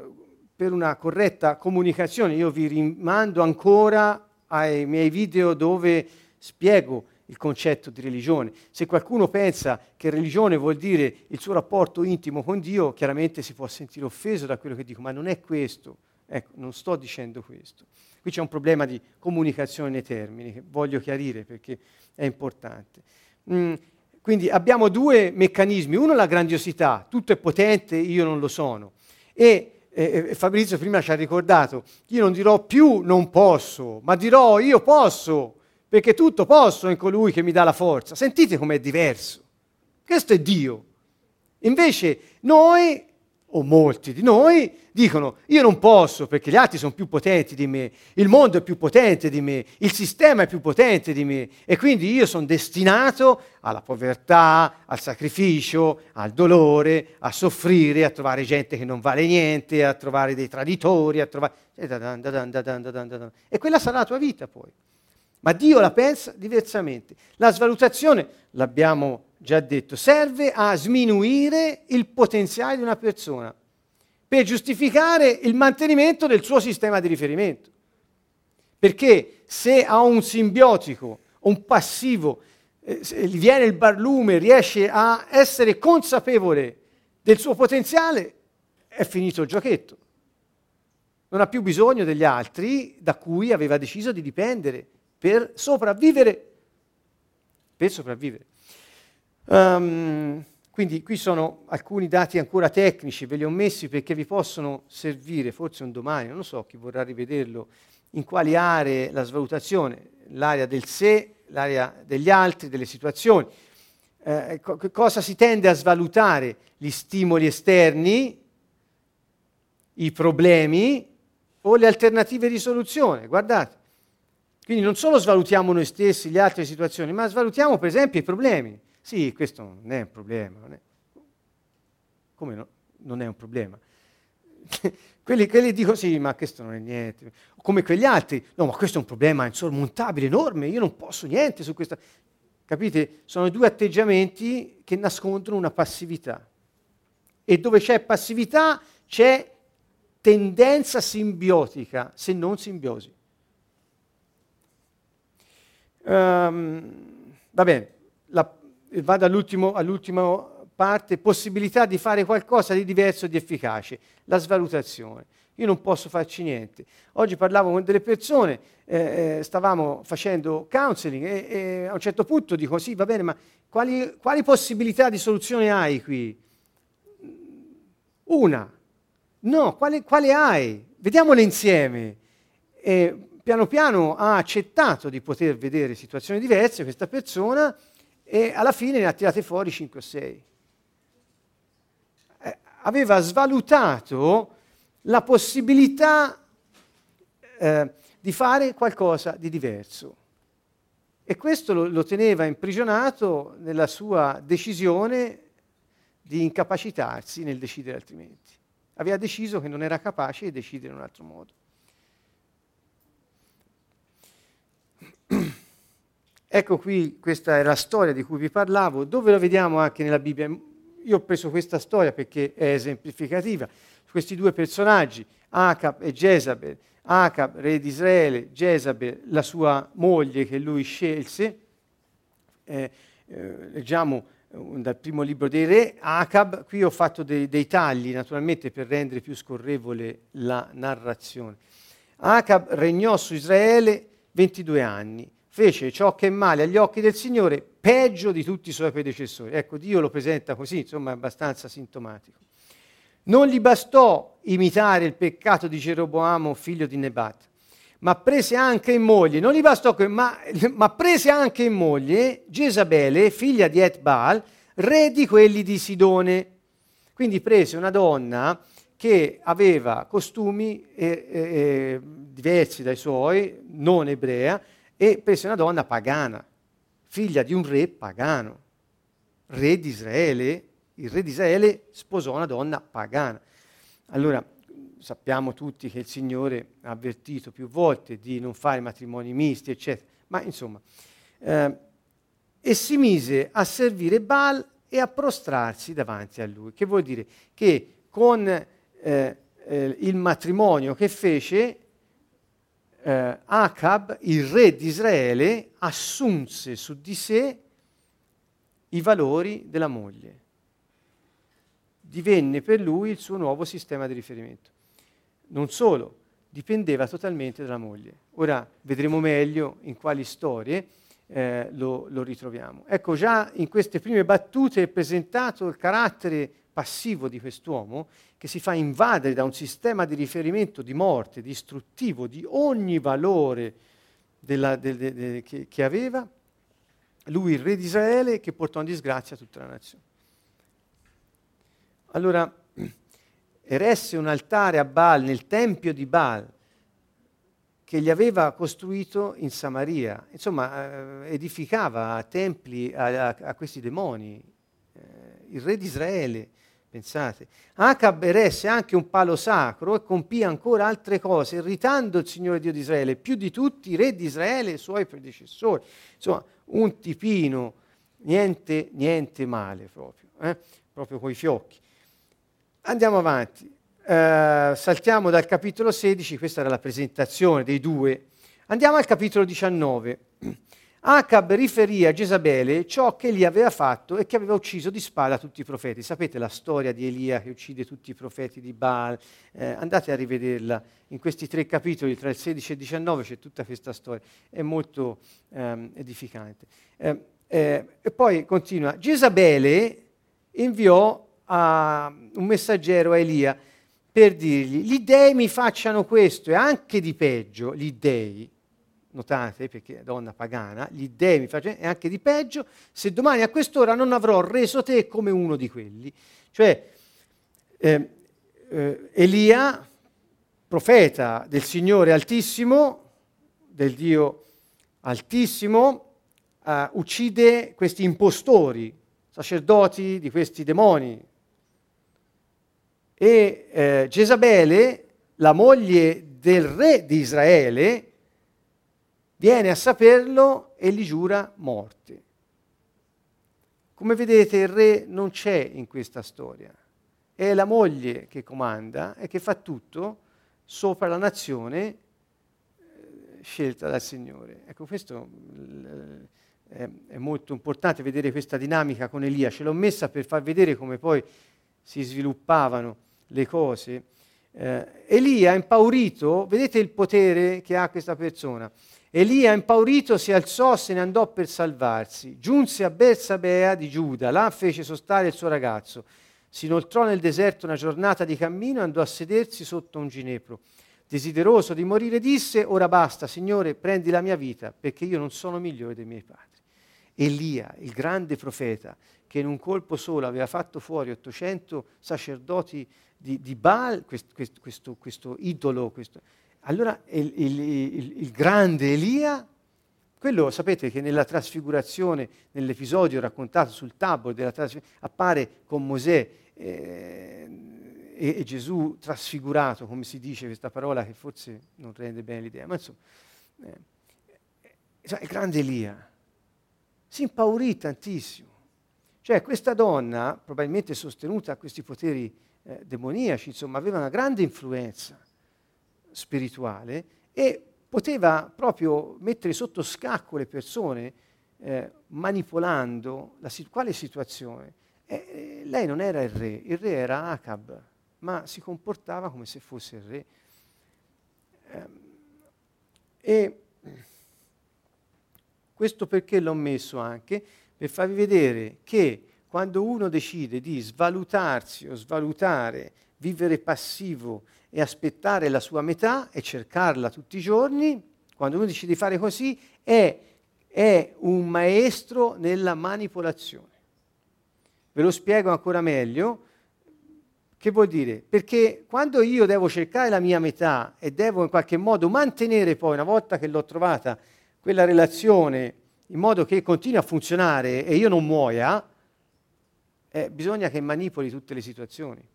A: per una corretta comunicazione io vi rimando ancora ai miei video dove spiego il concetto di religione. Se qualcuno pensa che religione vuol dire il suo rapporto intimo con Dio, chiaramente si può sentire offeso da quello che dico, ma non è questo. Ecco, non sto dicendo questo. Qui c'è un problema di comunicazione nei termini che voglio chiarire perché è importante. Mm, quindi abbiamo due meccanismi. Uno la grandiosità, tutto è potente, io non lo sono. E e Fabrizio prima ci ha ricordato, io non dirò più non posso, ma dirò io posso, perché tutto posso in colui che mi dà la forza. Sentite com'è diverso. Questo è Dio. Invece noi o molti di noi dicono io non posso perché gli altri sono più potenti di me, il mondo è più potente di me, il sistema è più potente di me e quindi io sono destinato alla povertà, al sacrificio, al dolore, a soffrire, a trovare gente che non vale niente, a trovare dei traditori, a trovare... E quella sarà la tua vita poi. Ma Dio la pensa diversamente. La svalutazione, l'abbiamo già detto, serve a sminuire il potenziale di una persona per giustificare il mantenimento del suo sistema di riferimento. Perché se ha un simbiotico, un passivo, eh, viene il barlume, riesce a essere consapevole del suo potenziale, è finito il giochetto. Non ha più bisogno degli altri da cui aveva deciso di dipendere per sopravvivere. Per sopravvivere. Um, quindi qui sono alcuni dati ancora tecnici, ve li ho messi perché vi possono servire, forse un domani, non so, chi vorrà rivederlo, in quali aree la svalutazione, l'area del sé, l'area degli altri, delle situazioni. Eh, co- cosa si tende a svalutare? Gli stimoli esterni, i problemi o le alternative di soluzione. Guardate, quindi non solo svalutiamo noi stessi, le altre situazioni, ma svalutiamo per esempio i problemi. Sì, questo non è un problema. Non è... Come no? Non è un problema. quelli, quelli dicono sì, ma questo non è niente. Come quegli altri, no, ma questo è un problema insormontabile, enorme, io non posso niente su questo. Capite? Sono due atteggiamenti che nascondono una passività. E dove c'è passività c'è tendenza simbiotica, se non simbiosi. Um, va bene, la, vado all'ultima parte, possibilità di fare qualcosa di diverso e di efficace, la svalutazione. Io non posso farci niente. Oggi parlavo con delle persone, eh, eh, stavamo facendo counseling e, e, a un certo punto dico sì, va bene, ma quali, quali possibilità di soluzione hai qui? Una. No, quale, quale hai? Vediamole insieme. E piano piano ha accettato di poter vedere situazioni diverse questa persona e alla fine ne ha tirate fuori 5 o 6. Eh, aveva svalutato la possibilità eh, di fare qualcosa di diverso. E questo lo, lo teneva imprigionato nella sua decisione di incapacitarsi nel decidere altrimenti. Aveva deciso che non era capace di decidere in un altro modo. Ecco qui, questa è la storia di cui vi parlavo, dove la vediamo anche nella Bibbia. Io ho preso questa storia perché è esemplificativa. Questi due personaggi, Acab e Jezabel. Acab, re di Israele, Jezabel, la sua moglie che lui scelse. Eh, eh, leggiamo eh, dal primo libro dei re, Acab, qui ho fatto dei, dei tagli naturalmente per rendere più scorrevole la narrazione. Acab regnò su Israele 22 anni fece ciò che è male agli occhi del Signore, peggio di tutti i suoi predecessori. Ecco, Dio lo presenta così, insomma, è abbastanza sintomatico. Non gli bastò imitare il peccato di Geroboamo, figlio di Nebat, ma prese anche in moglie, non gli bastò, ma, ma prese anche in moglie Gesabele, figlia di Etbaal, re di quelli di Sidone. Quindi prese una donna che aveva costumi eh, eh, diversi dai suoi, non ebrea, e prese una donna pagana, figlia di un re pagano, re di Israele. Il re di Israele sposò una donna pagana. Allora, sappiamo tutti che il Signore ha avvertito più volte di non fare matrimoni misti, eccetera. Ma insomma, eh, e si mise a servire Baal e a prostrarsi davanti a lui. Che vuol dire? Che con eh, eh, il matrimonio che fece, eh, Acab, il re di Israele, assunse su di sé i valori della moglie. Divenne per lui il suo nuovo sistema di riferimento. Non solo, dipendeva totalmente dalla moglie. Ora vedremo meglio in quali storie eh, lo, lo, ritroviamo. Ecco, già in queste prime battute è presentato il carattere passivo di quest'uomo che si fa invadere da un sistema di riferimento di morte, distruttivo di ogni valore della, de, de, de, che, che aveva, lui il re di Israele che portò in disgrazia tutta la nazione. Allora, eresse un altare a Baal nel tempio di Baal che gli aveva costruito in Samaria. Insomma, eh, edificava templi a, a, a questi demoni. Eh, il re di Israele, pensate. Acab eresse anche un palo sacro e compì ancora altre cose, irritando il Signore Dio di Israele, più di tutti i re di Israele e i suoi predecessori. Insomma, un tipino, niente, niente male proprio, eh? proprio coi fiocchi. Andiamo avanti. Uh, saltiamo dal capitolo 16, questa era la presentazione dei due. Andiamo al capitolo 19. Acab riferì a Gesabele ciò che egli aveva fatto e che aveva ucciso di spada tutti i profeti. Sapete la storia di Elia che uccide tutti i profeti di Baal? Eh, andate a rivederla. In questi tre capitoli, tra il 16 e il 19, c'è tutta questa storia. È molto ehm, edificante. Eh, eh, e poi continua. Gesabele inviò a un messaggero a Elia per dirgli, gli dei mi facciano questo e anche di peggio, gli dei, notate perché è donna pagana, gli dei mi facciano e anche di peggio, se domani a quest'ora non avrò reso te come uno di quelli. Cioè, eh, eh, Elia, profeta del Signore Altissimo, del Dio Altissimo, Uh, uccide questi impostori, sacerdoti di questi demoni. E eh, Gesabele, la moglie del re di Israele, viene a saperlo e gli giura morte. Come vedete il re non c'è in questa storia, è la moglie che comanda e che fa tutto sopra la nazione scelta dal Signore. Ecco, questo è, è molto importante vedere questa dinamica con Elia. Ce l'ho messa per far vedere come poi si sviluppavano le cose. Eh, Elia, impaurito, vedete il potere che ha questa persona. Elia, impaurito, si alzò, se ne andò per salvarsi. Giunse a Bersabea di Giuda, là fece sostare il suo ragazzo. Si inoltrò nel deserto una giornata di cammino e andò a sedersi sotto un ginepro. Desideroso di morire, disse: Ora basta, Signore, prendi la mia vita, perché io non sono migliore dei miei padri. Elia, il grande profeta, che in un colpo solo aveva fatto fuori 800 sacerdoti di, di Baal, questo, questo, questo, questo idolo, allora il, il, il, il, grande Elia, quello sapete che nella trasfigurazione, nell'episodio raccontato sul tabor della appare con Mosè eh, e, e, Gesù trasfigurato, come si dice questa parola che forse non rende bene l'idea, ma insomma, eh, è il grande Elia si impaurì tantissimo. Cioè questa donna, probabilmente sostenuta a questi poteri eh, demoniaci, insomma, aveva una grande influenza spirituale e poteva proprio mettere sotto scacco le persone eh, manipolando la quale situazione. Eh, eh, lei non era il re, il re era Acab, ma si comportava come se fosse il re. Ehm, e questo perché l'ho messo anche? Per farvi vedere che quando uno decide di svalutarsi o svalutare, vivere passivo e aspettare la sua metà e cercarla tutti i giorni, quando uno decide di fare così, è, è un maestro nella manipolazione. Ve lo spiego ancora meglio. Che vuol dire? Perché quando io devo cercare la mia metà e devo in qualche modo mantenere poi, una volta che l'ho trovata, quella relazione in modo che continui a funzionare e io non muoia, eh, bisogna che manipoli tutte le situazioni.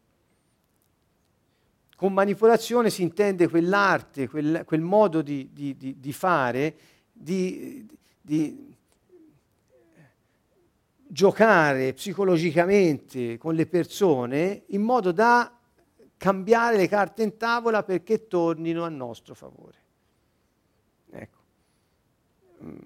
A: Con manipolazione si intende quell'arte, quel, quel modo di, di, di, di fare, di, giocare psicologicamente con le persone in modo da cambiare le carte in tavola perché tornino a nostro favore. Ecco. Mm.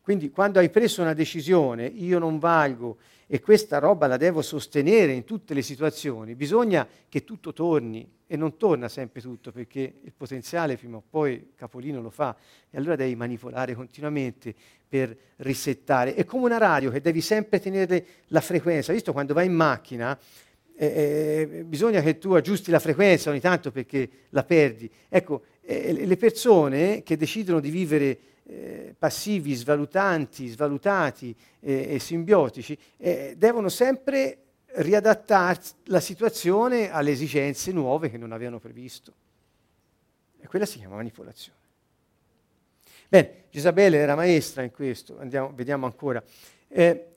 A: Quindi quando hai preso una decisione, io non valgo e questa roba la devo sostenere in tutte le situazioni, bisogna che tutto torni e non torna sempre tutto perché il potenziale prima o poi Capolino lo fa e allora devi manipolare continuamente per risettare. È come una radio che devi sempre tenere la frequenza, visto quando vai in macchina eh, eh, bisogna che tu aggiusti la frequenza ogni tanto perché la perdi. Ecco, eh, le persone che decidono di vivere eh, passivi, svalutanti, svalutati eh, e simbiotici, eh, devono sempre riadattare la situazione alle esigenze nuove che non avevano previsto. E quella si chiama manipolazione. Bene, Gisabele era maestra in questo, Andiamo, vediamo ancora. Eh,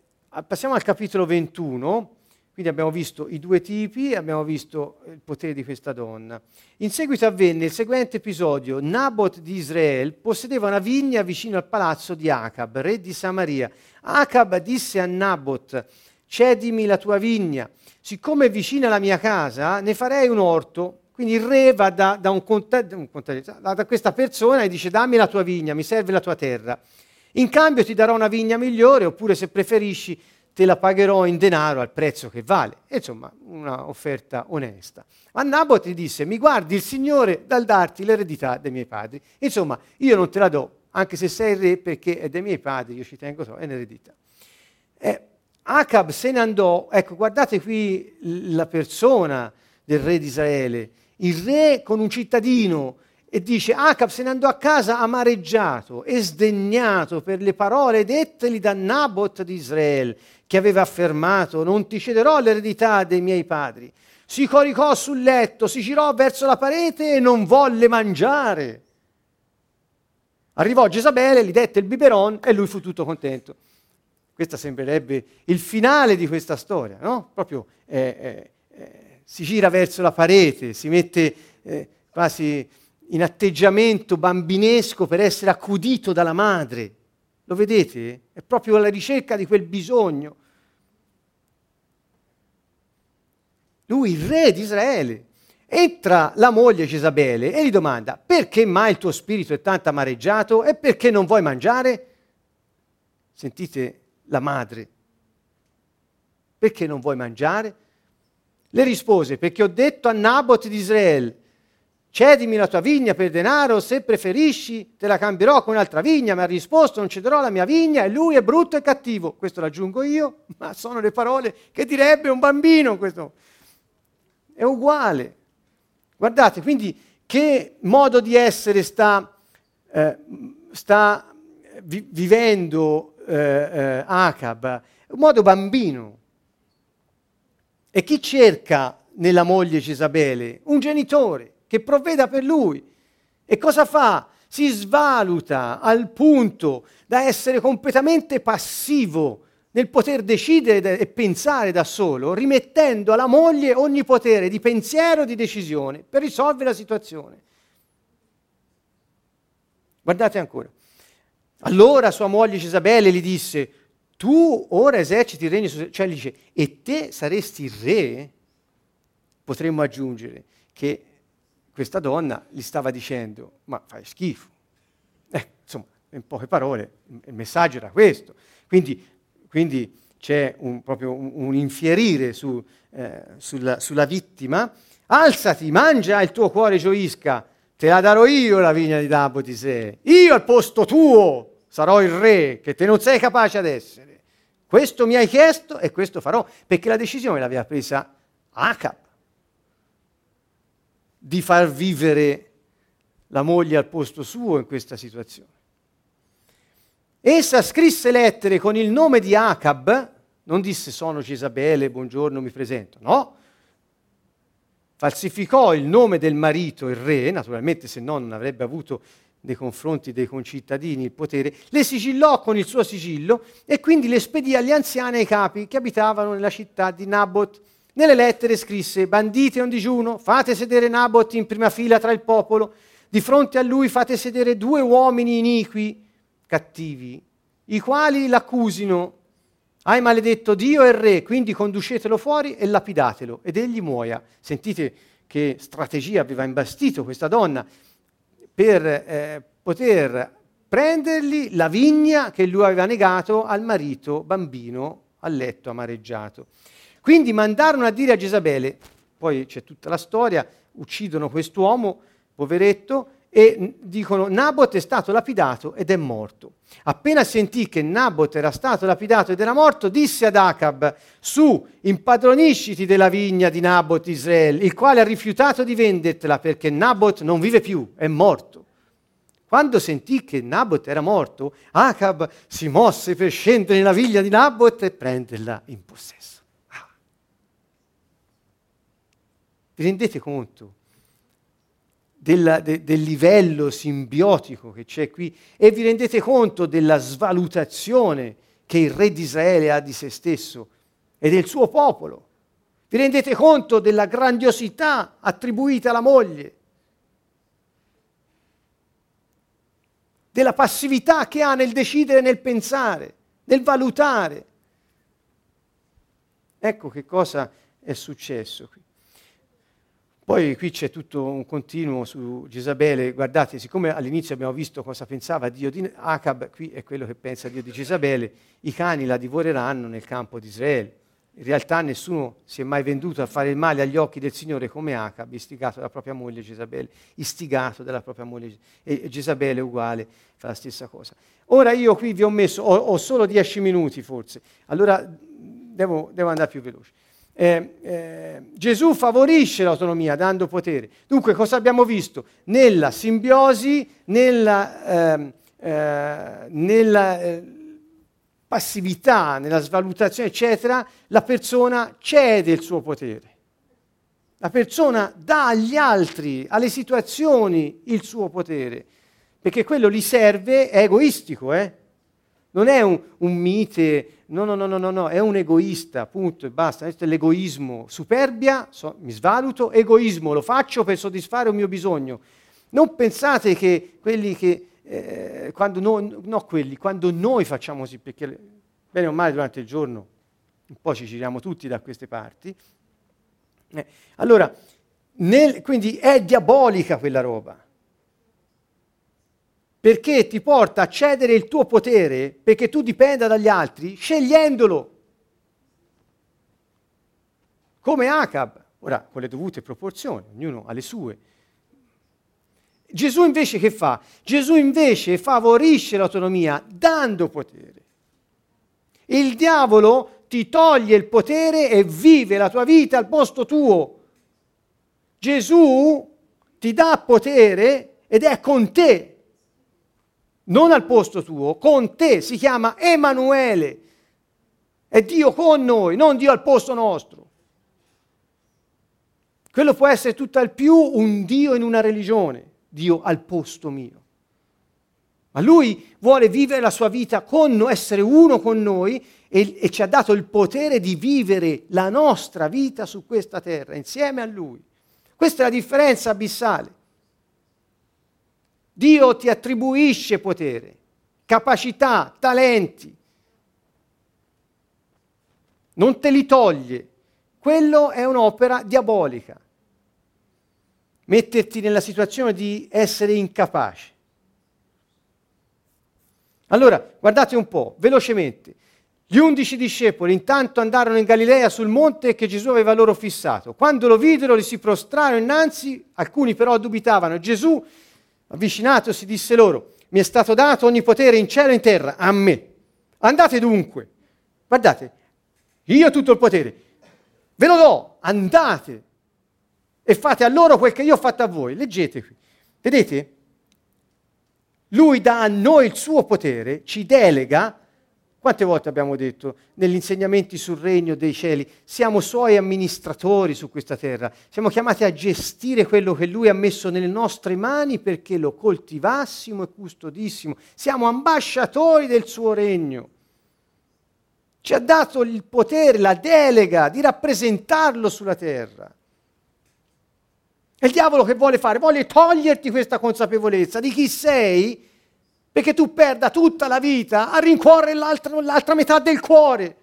A: passiamo al capitolo 21 quindi abbiamo visto i due tipi, abbiamo visto il potere di questa donna. In seguito avvenne il seguente episodio. Nabot di Israele possedeva una vigna vicino al palazzo di Acab, re di Samaria. Acab disse a Nabot, cedimi la tua vigna, siccome è vicina alla mia casa, ne farei un orto. Quindi il re va da, da, un conte- un conte- da questa persona e dice dammi la tua vigna, mi serve la tua terra. In cambio ti darò una vigna migliore, oppure se preferisci te la pagherò in denaro al prezzo che vale. Insomma, un'offerta onesta. Ma Nabot gli disse, mi guardi il Signore dal darti l'eredità dei miei padri. Insomma, io non te la do, anche se sei re, perché è dei miei padri, io ci tengo, so, è un'eredità. Eh, Acab se ne andò, ecco, guardate qui la persona del re di Israele, il re con un cittadino, e dice, Acab se ne andò a casa amareggiato e sdegnato per le parole detteli da Nabot di Israele, che aveva affermato non ti cederò l'eredità dei miei padri. Si coricò sul letto, si girò verso la parete e non volle mangiare. Arrivò Gesabele, gli dette il biberon e lui fu tutto contento. Questo sembrerebbe il finale di questa storia, no? Proprio eh, eh, eh, si gira verso la parete, si mette eh, quasi in atteggiamento bambinesco per essere accudito dalla madre. Lo vedete? È proprio la ricerca di quel bisogno. Lui, il re di Israele, entra la moglie Gesabele e gli domanda perché mai il tuo spirito è tanto amareggiato e perché non vuoi mangiare? Sentite la madre. Perché non vuoi mangiare? Le rispose perché ho detto a Nabot di Israele Cedimi la tua vigna per denaro, se preferisci te la cambierò con un'altra vigna. Mi ha risposto, non cederò la mia vigna e lui è brutto e cattivo. Questo l'aggiungo io, ma sono le parole che direbbe un bambino. Questo. È uguale. Guardate, quindi che modo di essere sta, eh, sta vi- vivendo eh, eh, Acab? Un modo bambino. E chi cerca nella moglie Cisabele? Un genitore che provveda per lui. E cosa fa? Si svaluta al punto da essere completamente passivo nel poter decidere e pensare da solo, rimettendo alla moglie ogni potere di pensiero e di decisione per risolvere la situazione. Guardate ancora. Allora sua moglie Isabelle gli disse, tu ora eserciti il regno, cioè gli dice, e te saresti re? Potremmo aggiungere che questa donna gli stava dicendo, ma fai schifo. Eh, insomma, in poche parole, il messaggio era questo. Quindi, quindi c'è un, proprio un, un infierire su, eh, sulla, sulla, vittima. Alzati, mangia, il tuo cuore gioisca. Te la darò io la vigna di Dabotise. Io al posto tuo sarò il re che te non sei capace ad essere. Questo mi hai chiesto e questo farò, perché la decisione l'aveva presa Acab di far vivere la moglie al posto suo in questa situazione. Essa scrisse lettere con il nome di Acab, non disse sono Cisabele, buongiorno, mi presento, no. falsificò il nome del marito, il re, naturalmente se no non avrebbe avuto nei confronti dei concittadini il potere, le sigillò con il suo sigillo e quindi le spedì agli anziani e ai capi che abitavano nella città di Nabot. Nelle lettere scrisse, bandite un digiuno, fate sedere Nabot in prima fila tra il popolo, di fronte a lui fate sedere due uomini iniqui, cattivi, i quali l'accusino hai maledetto Dio e il re, quindi conducetelo fuori e lapidatelo ed egli muoia. Sentite che strategia aveva imbastito questa donna per eh, poter prendergli la vigna che lui aveva negato al marito bambino a letto amareggiato. Quindi mandarono a dire a Gesabele, poi c'è tutta la storia, uccidono quest'uomo, poveretto, e dicono Nabot è stato lapidato ed è morto. Appena sentì che Nabot era stato lapidato ed era morto, disse ad Acab, su, impadronisciti della vigna di Nabot Israele, il quale ha rifiutato di vendertela perché Nabot non vive più, è morto. Quando sentì che Nabot era morto, Acab si mosse per scendere nella vigna di Nabot e prenderla in possesso. Vi rendete conto? del, de, del livello simbiotico che c'è qui e vi rendete conto della svalutazione che il re di Israele ha di se stesso e del suo popolo. Vi rendete conto della grandiosità attribuita alla moglie, della passività che ha nel decidere, nel pensare, nel valutare. Ecco che cosa è successo qui. Poi qui c'è tutto un continuo su Gesabele, guardate, siccome all'inizio abbiamo visto cosa pensava Dio di Acab, qui è quello che pensa Dio di Gesabele, i cani la divoreranno nel campo di Israele. In realtà nessuno si è mai venduto a fare il male agli occhi del Signore come Acab, istigato dalla propria moglie Gesabele, istigato dalla propria moglie e Gesabele uguale, fa la stessa cosa. Ora io qui vi ho messo, ho, ho solo dieci minuti forse, allora devo, devo andare più veloce eh, eh, Gesù favorisce l'autonomia dando potere. Dunque cosa abbiamo visto? Nella simbiosi, nella, ehm, eh, nella eh, passività, nella svalutazione, eccetera, la persona cede il suo potere. La persona dà agli altri, alle situazioni, il suo potere, perché quello gli serve, è egoistico, eh? Non è un, un mite, no, no, no, no, no, no, è un egoista, punto e basta. Questo è l'egoismo. Superbia, so, mi svaluto, egoismo, lo faccio per soddisfare un mio bisogno. Non pensate che quelli che, eh, quando, noi, no quelli, quando noi facciamo così, perché bene o male durante il giorno un po' ci giriamo tutti da queste parti, eh, allora, nel, quindi è diabolica quella roba perché ti porta a cedere il tuo potere perché tu dipenda dagli altri, scegliendolo. Come Acab, ora con le dovute proporzioni, ognuno ha le sue. Gesù invece che fa? Gesù invece favorisce l'autonomia dando potere. Il diavolo ti toglie il potere e vive la tua vita al posto tuo. Gesù ti dà potere ed è con te non al posto tuo, con te, si chiama Emanuele. È Dio con noi, non Dio al posto nostro. Quello può essere tutt'al più un Dio in una religione, Dio al posto mio. Ma lui vuole vivere la sua vita con noi, essere uno con noi e, e ci ha dato il potere di vivere la nostra vita su questa terra insieme a lui. Questa è la differenza abissale. Dio ti attribuisce potere, capacità, talenti. Non te li toglie. Quello è un'opera diabolica. Metterti nella situazione di essere incapace. Allora, guardate un po', velocemente. Gli undici discepoli intanto andarono in Galilea sul monte che Gesù aveva loro fissato. Quando lo videro, li si prostrarono innanzi, alcuni però dubitavano. Gesù Avvicinatosi disse loro, mi è stato dato ogni potere in cielo e in terra, a me. Andate dunque, guardate, io ho tutto il potere, ve lo do, andate e fate a loro quel che io ho fatto a voi. Leggete qui, vedete? Lui dà a noi il suo potere, ci delega Quante volte abbiamo detto negli insegnamenti sul regno dei cieli, siamo suoi amministratori su questa terra, siamo chiamati a gestire quello che lui ha messo nelle nostre mani perché lo coltivassimo e custodissimo, siamo ambasciatori del suo regno. Ci ha dato il potere, la delega di rappresentarlo sulla terra. E il diavolo che vuole fare? Vuole toglierti questa consapevolezza di chi sei perché tu perda tutta la vita a rincuorre l'altra, l'altra metà del cuore,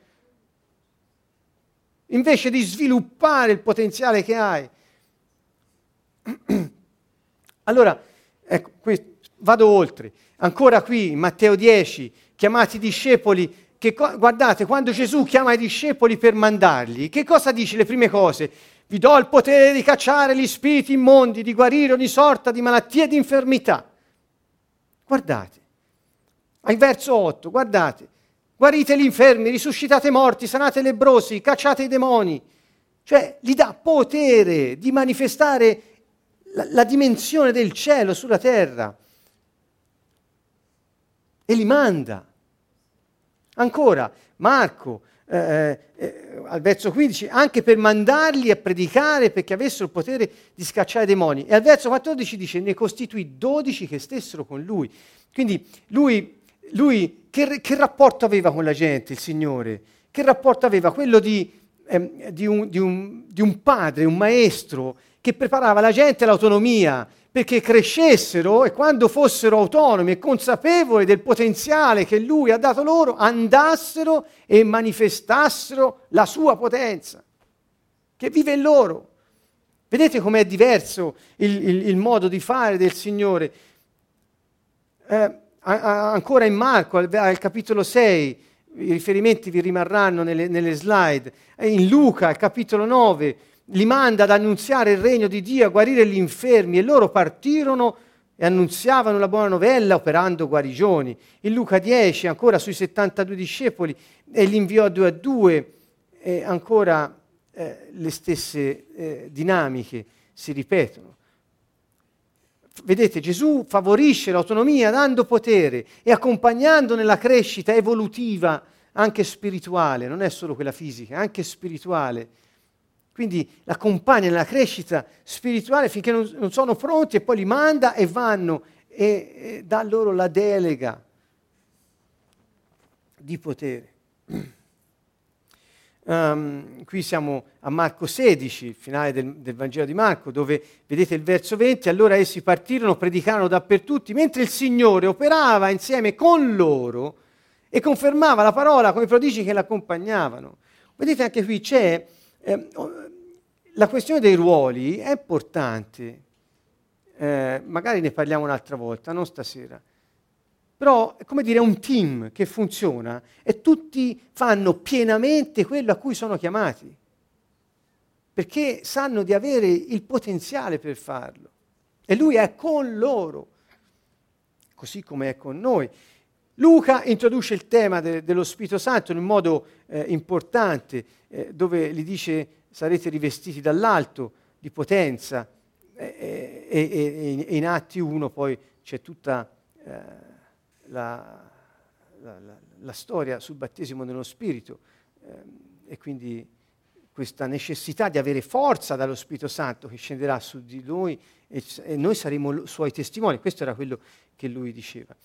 A: invece di sviluppare il potenziale che hai. Allora, ecco, vado oltre. Ancora qui, Matteo 10, chiamati discepoli, che, guardate, quando Gesù chiama i discepoli per mandarli, che cosa dice le prime cose? Vi do il potere di cacciare gli spiriti immondi, di guarire ogni sorta di malattia e di infermità. Guardate, al verso 8, guardate, guarite gli infermi, risuscitate i morti, sanate i lebrosi, cacciate i demoni. Cioè, gli dà potere di manifestare la, la dimensione del cielo sulla terra. E li manda. Ancora, Marco, eh, eh, al verso 15, anche per mandarli a predicare perché avessero il potere di scacciare i demoni. E al verso 14 dice, ne costituì 12 che stessero con lui. Quindi lui, lui che, che, rapporto aveva con la gente, il Signore? Che rapporto aveva? Quello di, eh, di, un, di, un, di un padre, un maestro che preparava la gente all'autonomia, perché crescessero e quando fossero autonomi e consapevoli del potenziale che lui ha dato loro, andassero e manifestassero la sua potenza, che vive in loro. Vedete com'è diverso il, il, il modo di fare del Signore? Eh, ancora in Marco, al, al, capitolo 6, i riferimenti vi rimarranno nelle, nelle slide, in Luca, al capitolo 9, li manda ad annunziare il regno di Dio, a guarire gli infermi e loro partirono e annunziavano la buona novella operando guarigioni. In Luca 10 ancora sui 72 discepoli e li inviò a due a due e ancora eh, le stesse eh, dinamiche si ripetono. Vedete, Gesù favorisce l'autonomia dando potere e accompagnando nella crescita evolutiva anche spirituale, non è solo quella fisica, anche spirituale quindi l'accompagna nella crescita spirituale finché non, non, sono pronti e poi li manda e vanno e, e dà loro la delega di potere. Um, qui siamo a Marco 16, finale del, del, Vangelo di Marco, dove vedete il verso 20, allora essi partirono, predicarono dappertutto, mentre il Signore operava insieme con loro e confermava la parola come prodigi che l'accompagnavano. Vedete anche qui c'è eh, la questione dei ruoli è importante, eh, magari ne parliamo un'altra volta, non stasera. Però è come dire un team che funziona e tutti fanno pienamente quello a cui sono chiamati, perché sanno di avere il potenziale per farlo. E lui è con loro, così come è con noi. Luca introduce il tema de- dello Spirito Santo in un modo eh, importante, eh, dove gli dice sarete rivestiti dall'alto di potenza e, e, e in Atti 1 poi c'è tutta eh, la, la, la, la, storia sul battesimo nello Spirito eh, e quindi questa necessità di avere forza dallo Spirito Santo che scenderà su di noi e, e noi saremo suoi testimoni. Questo era quello che lui diceva.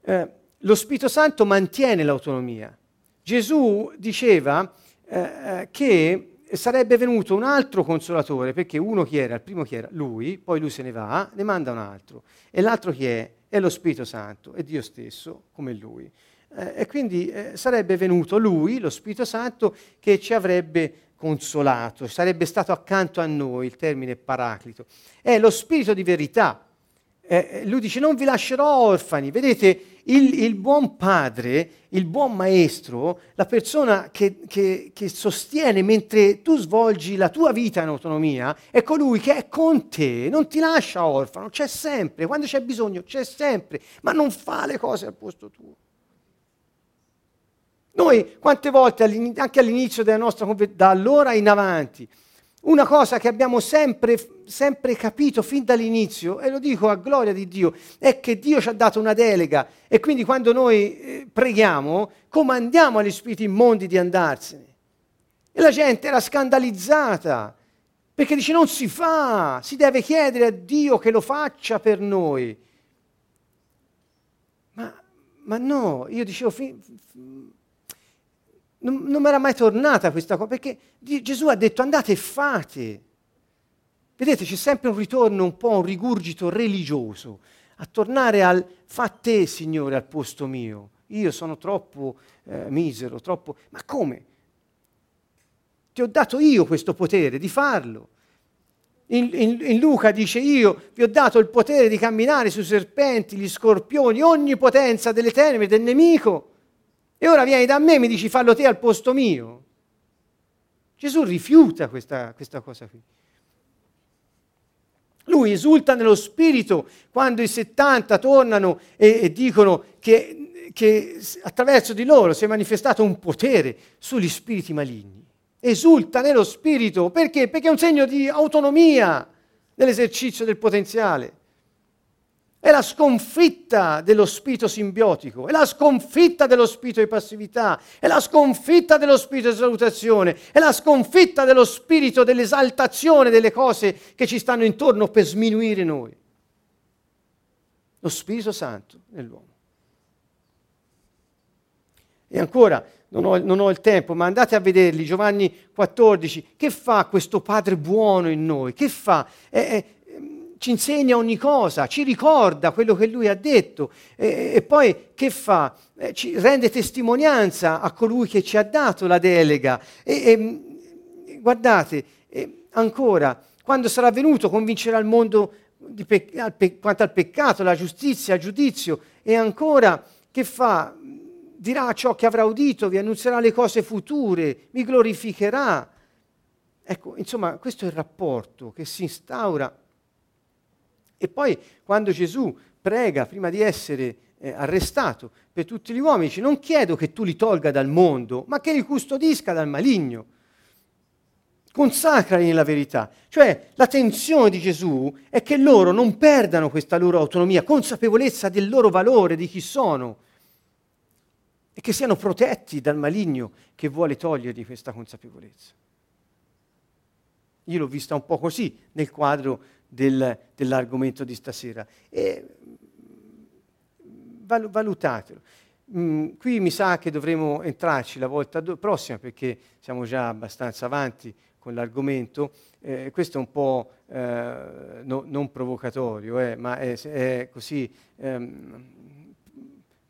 A: Eh, lo Spirito Santo mantiene l'autonomia. Gesù diceva eh, eh che sarebbe venuto un altro consolatore, perché uno chi era? Il primo chi era? Lui, poi lui se ne va, ne manda un altro. E l'altro chi è? È lo Spirito Santo, è Dio stesso, come lui. Eh, e quindi eh, sarebbe venuto lui, lo Spirito Santo, che ci avrebbe consolato, sarebbe stato accanto a noi, il termine paraclito. È lo Spirito di verità, eh, eh, lui dice non vi lascerò orfani. Vedete, il, il, buon padre, il buon maestro, la persona che, che, che, sostiene mentre tu svolgi la tua vita in autonomia, è colui che è con te, non ti lascia orfano, c'è sempre, quando c'è bisogno c'è sempre, ma non fa le cose al posto tuo. Noi quante volte, anche all'inizio della nostra conversione, da allora in avanti, una cosa che abbiamo sempre, sempre, capito fin dall'inizio, e lo dico a gloria di Dio, è che Dio ci ha dato una delega e quindi quando noi eh, preghiamo comandiamo agli spiriti immondi di andarsene. E la gente era scandalizzata perché dice non si fa, si deve chiedere a Dio che lo faccia per noi. Ma, ma no, io dicevo, fin, non, non mi era mai tornata questa cosa, perché Gesù ha detto andate e fate. Vedete, c'è sempre un ritorno, un po' un rigurgito religioso, a tornare al fa te, Signore, al posto mio. Io sono troppo eh, misero, troppo... Ma come? Ti ho dato io questo potere di farlo. In, in, in, Luca dice io vi ho dato il potere di camminare sui serpenti, gli scorpioni, ogni potenza delle tenebre del nemico e ora vieni da me e mi dici fallo te al posto mio. Gesù rifiuta questa, questa cosa qui. Lui esulta nello spirito quando i 70 tornano e, e dicono che, che attraverso di loro si è manifestato un potere sugli spiriti maligni. Esulta nello spirito perché? Perché è un segno di autonomia nell'esercizio del potenziale è la sconfitta dello spirito simbiotico, è la sconfitta dello spirito di passività, è la sconfitta dello spirito di salutazione, è la sconfitta dello spirito dell'esaltazione delle cose che ci stanno intorno per sminuire noi. Lo Spirito Santo nell'uomo. E ancora, non ho, non ho, il tempo, ma andate a vederli, Giovanni 14, che fa questo Padre buono in noi? Che fa? È, è, ci insegna ogni cosa, ci ricorda quello che lui ha detto e, e poi che fa? Eh, ci rende testimonianza a colui che ci ha dato la delega. E, e guardate, e ancora, quando sarà venuto convincerà il mondo pe- al pe- quanto al peccato, alla giustizia, al giudizio e ancora che fa? Dirà ciò che avrà udito, vi annunzierà le cose future, mi glorificherà. Ecco, insomma, questo è il rapporto che si instaura e poi quando Gesù prega prima di essere eh, arrestato per tutti gli uomini, dice non chiedo che tu li tolga dal mondo, ma che li custodisca dal maligno. Consacrali nella verità. Cioè la tensione di Gesù è che loro non perdano questa loro autonomia, consapevolezza del loro valore, di chi sono, e che siano protetti dal maligno che vuole togliergli questa consapevolezza. Io l'ho vista un po' così nel quadro del, dell'argomento di stasera. E, val, valutatelo. Mm, qui mi sa che dovremo entrarci la volta do- prossima perché siamo già abbastanza avanti con l'argomento. Eh, questo è un po' eh, no, non provocatorio, eh, ma è, è così. Ehm,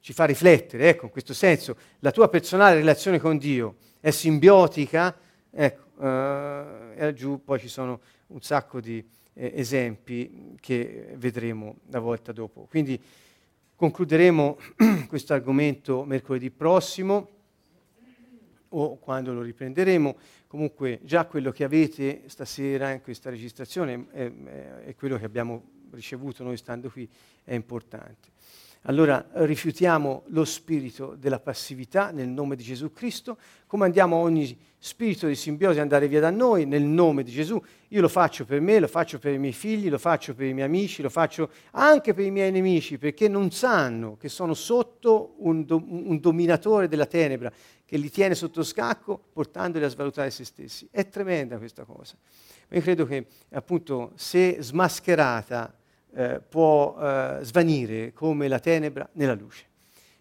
A: ci fa riflettere, ecco, in questo senso, la tua personale relazione con Dio è simbiotica, ecco, eh, e giù poi ci sono un sacco di, eh, esempi che vedremo la volta dopo. Quindi concluderemo questo argomento mercoledì prossimo o quando lo riprenderemo. Comunque già quello che avete stasera in questa registrazione è quello che abbiamo ricevuto noi stando qui, è importante. Allora rifiutiamo lo spirito della passività nel nome di Gesù Cristo, comandiamo ogni spirito di simbiosi andare via da noi nel nome di Gesù. Io lo faccio per me, lo faccio per i miei figli, lo faccio per i miei amici, lo faccio anche per i miei nemici, perché non sanno che sono sotto un, do- un dominatore della tenebra che li tiene sotto scacco portandoli a svalutare se stessi. È tremenda questa cosa. Ma io credo che appunto se smascherata eh, può eh, svanire come la tenebra nella luce,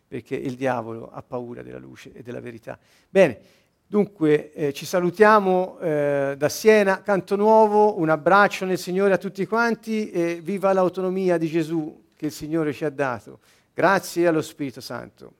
A: perché il diavolo ha paura della luce e della verità. Bene, dunque eh, ci salutiamo eh, da Siena, Canto Nuovo, un abbraccio nel Signore a tutti quanti e viva l'autonomia di Gesù che il Signore ci ha dato. Grazie allo Spirito Santo.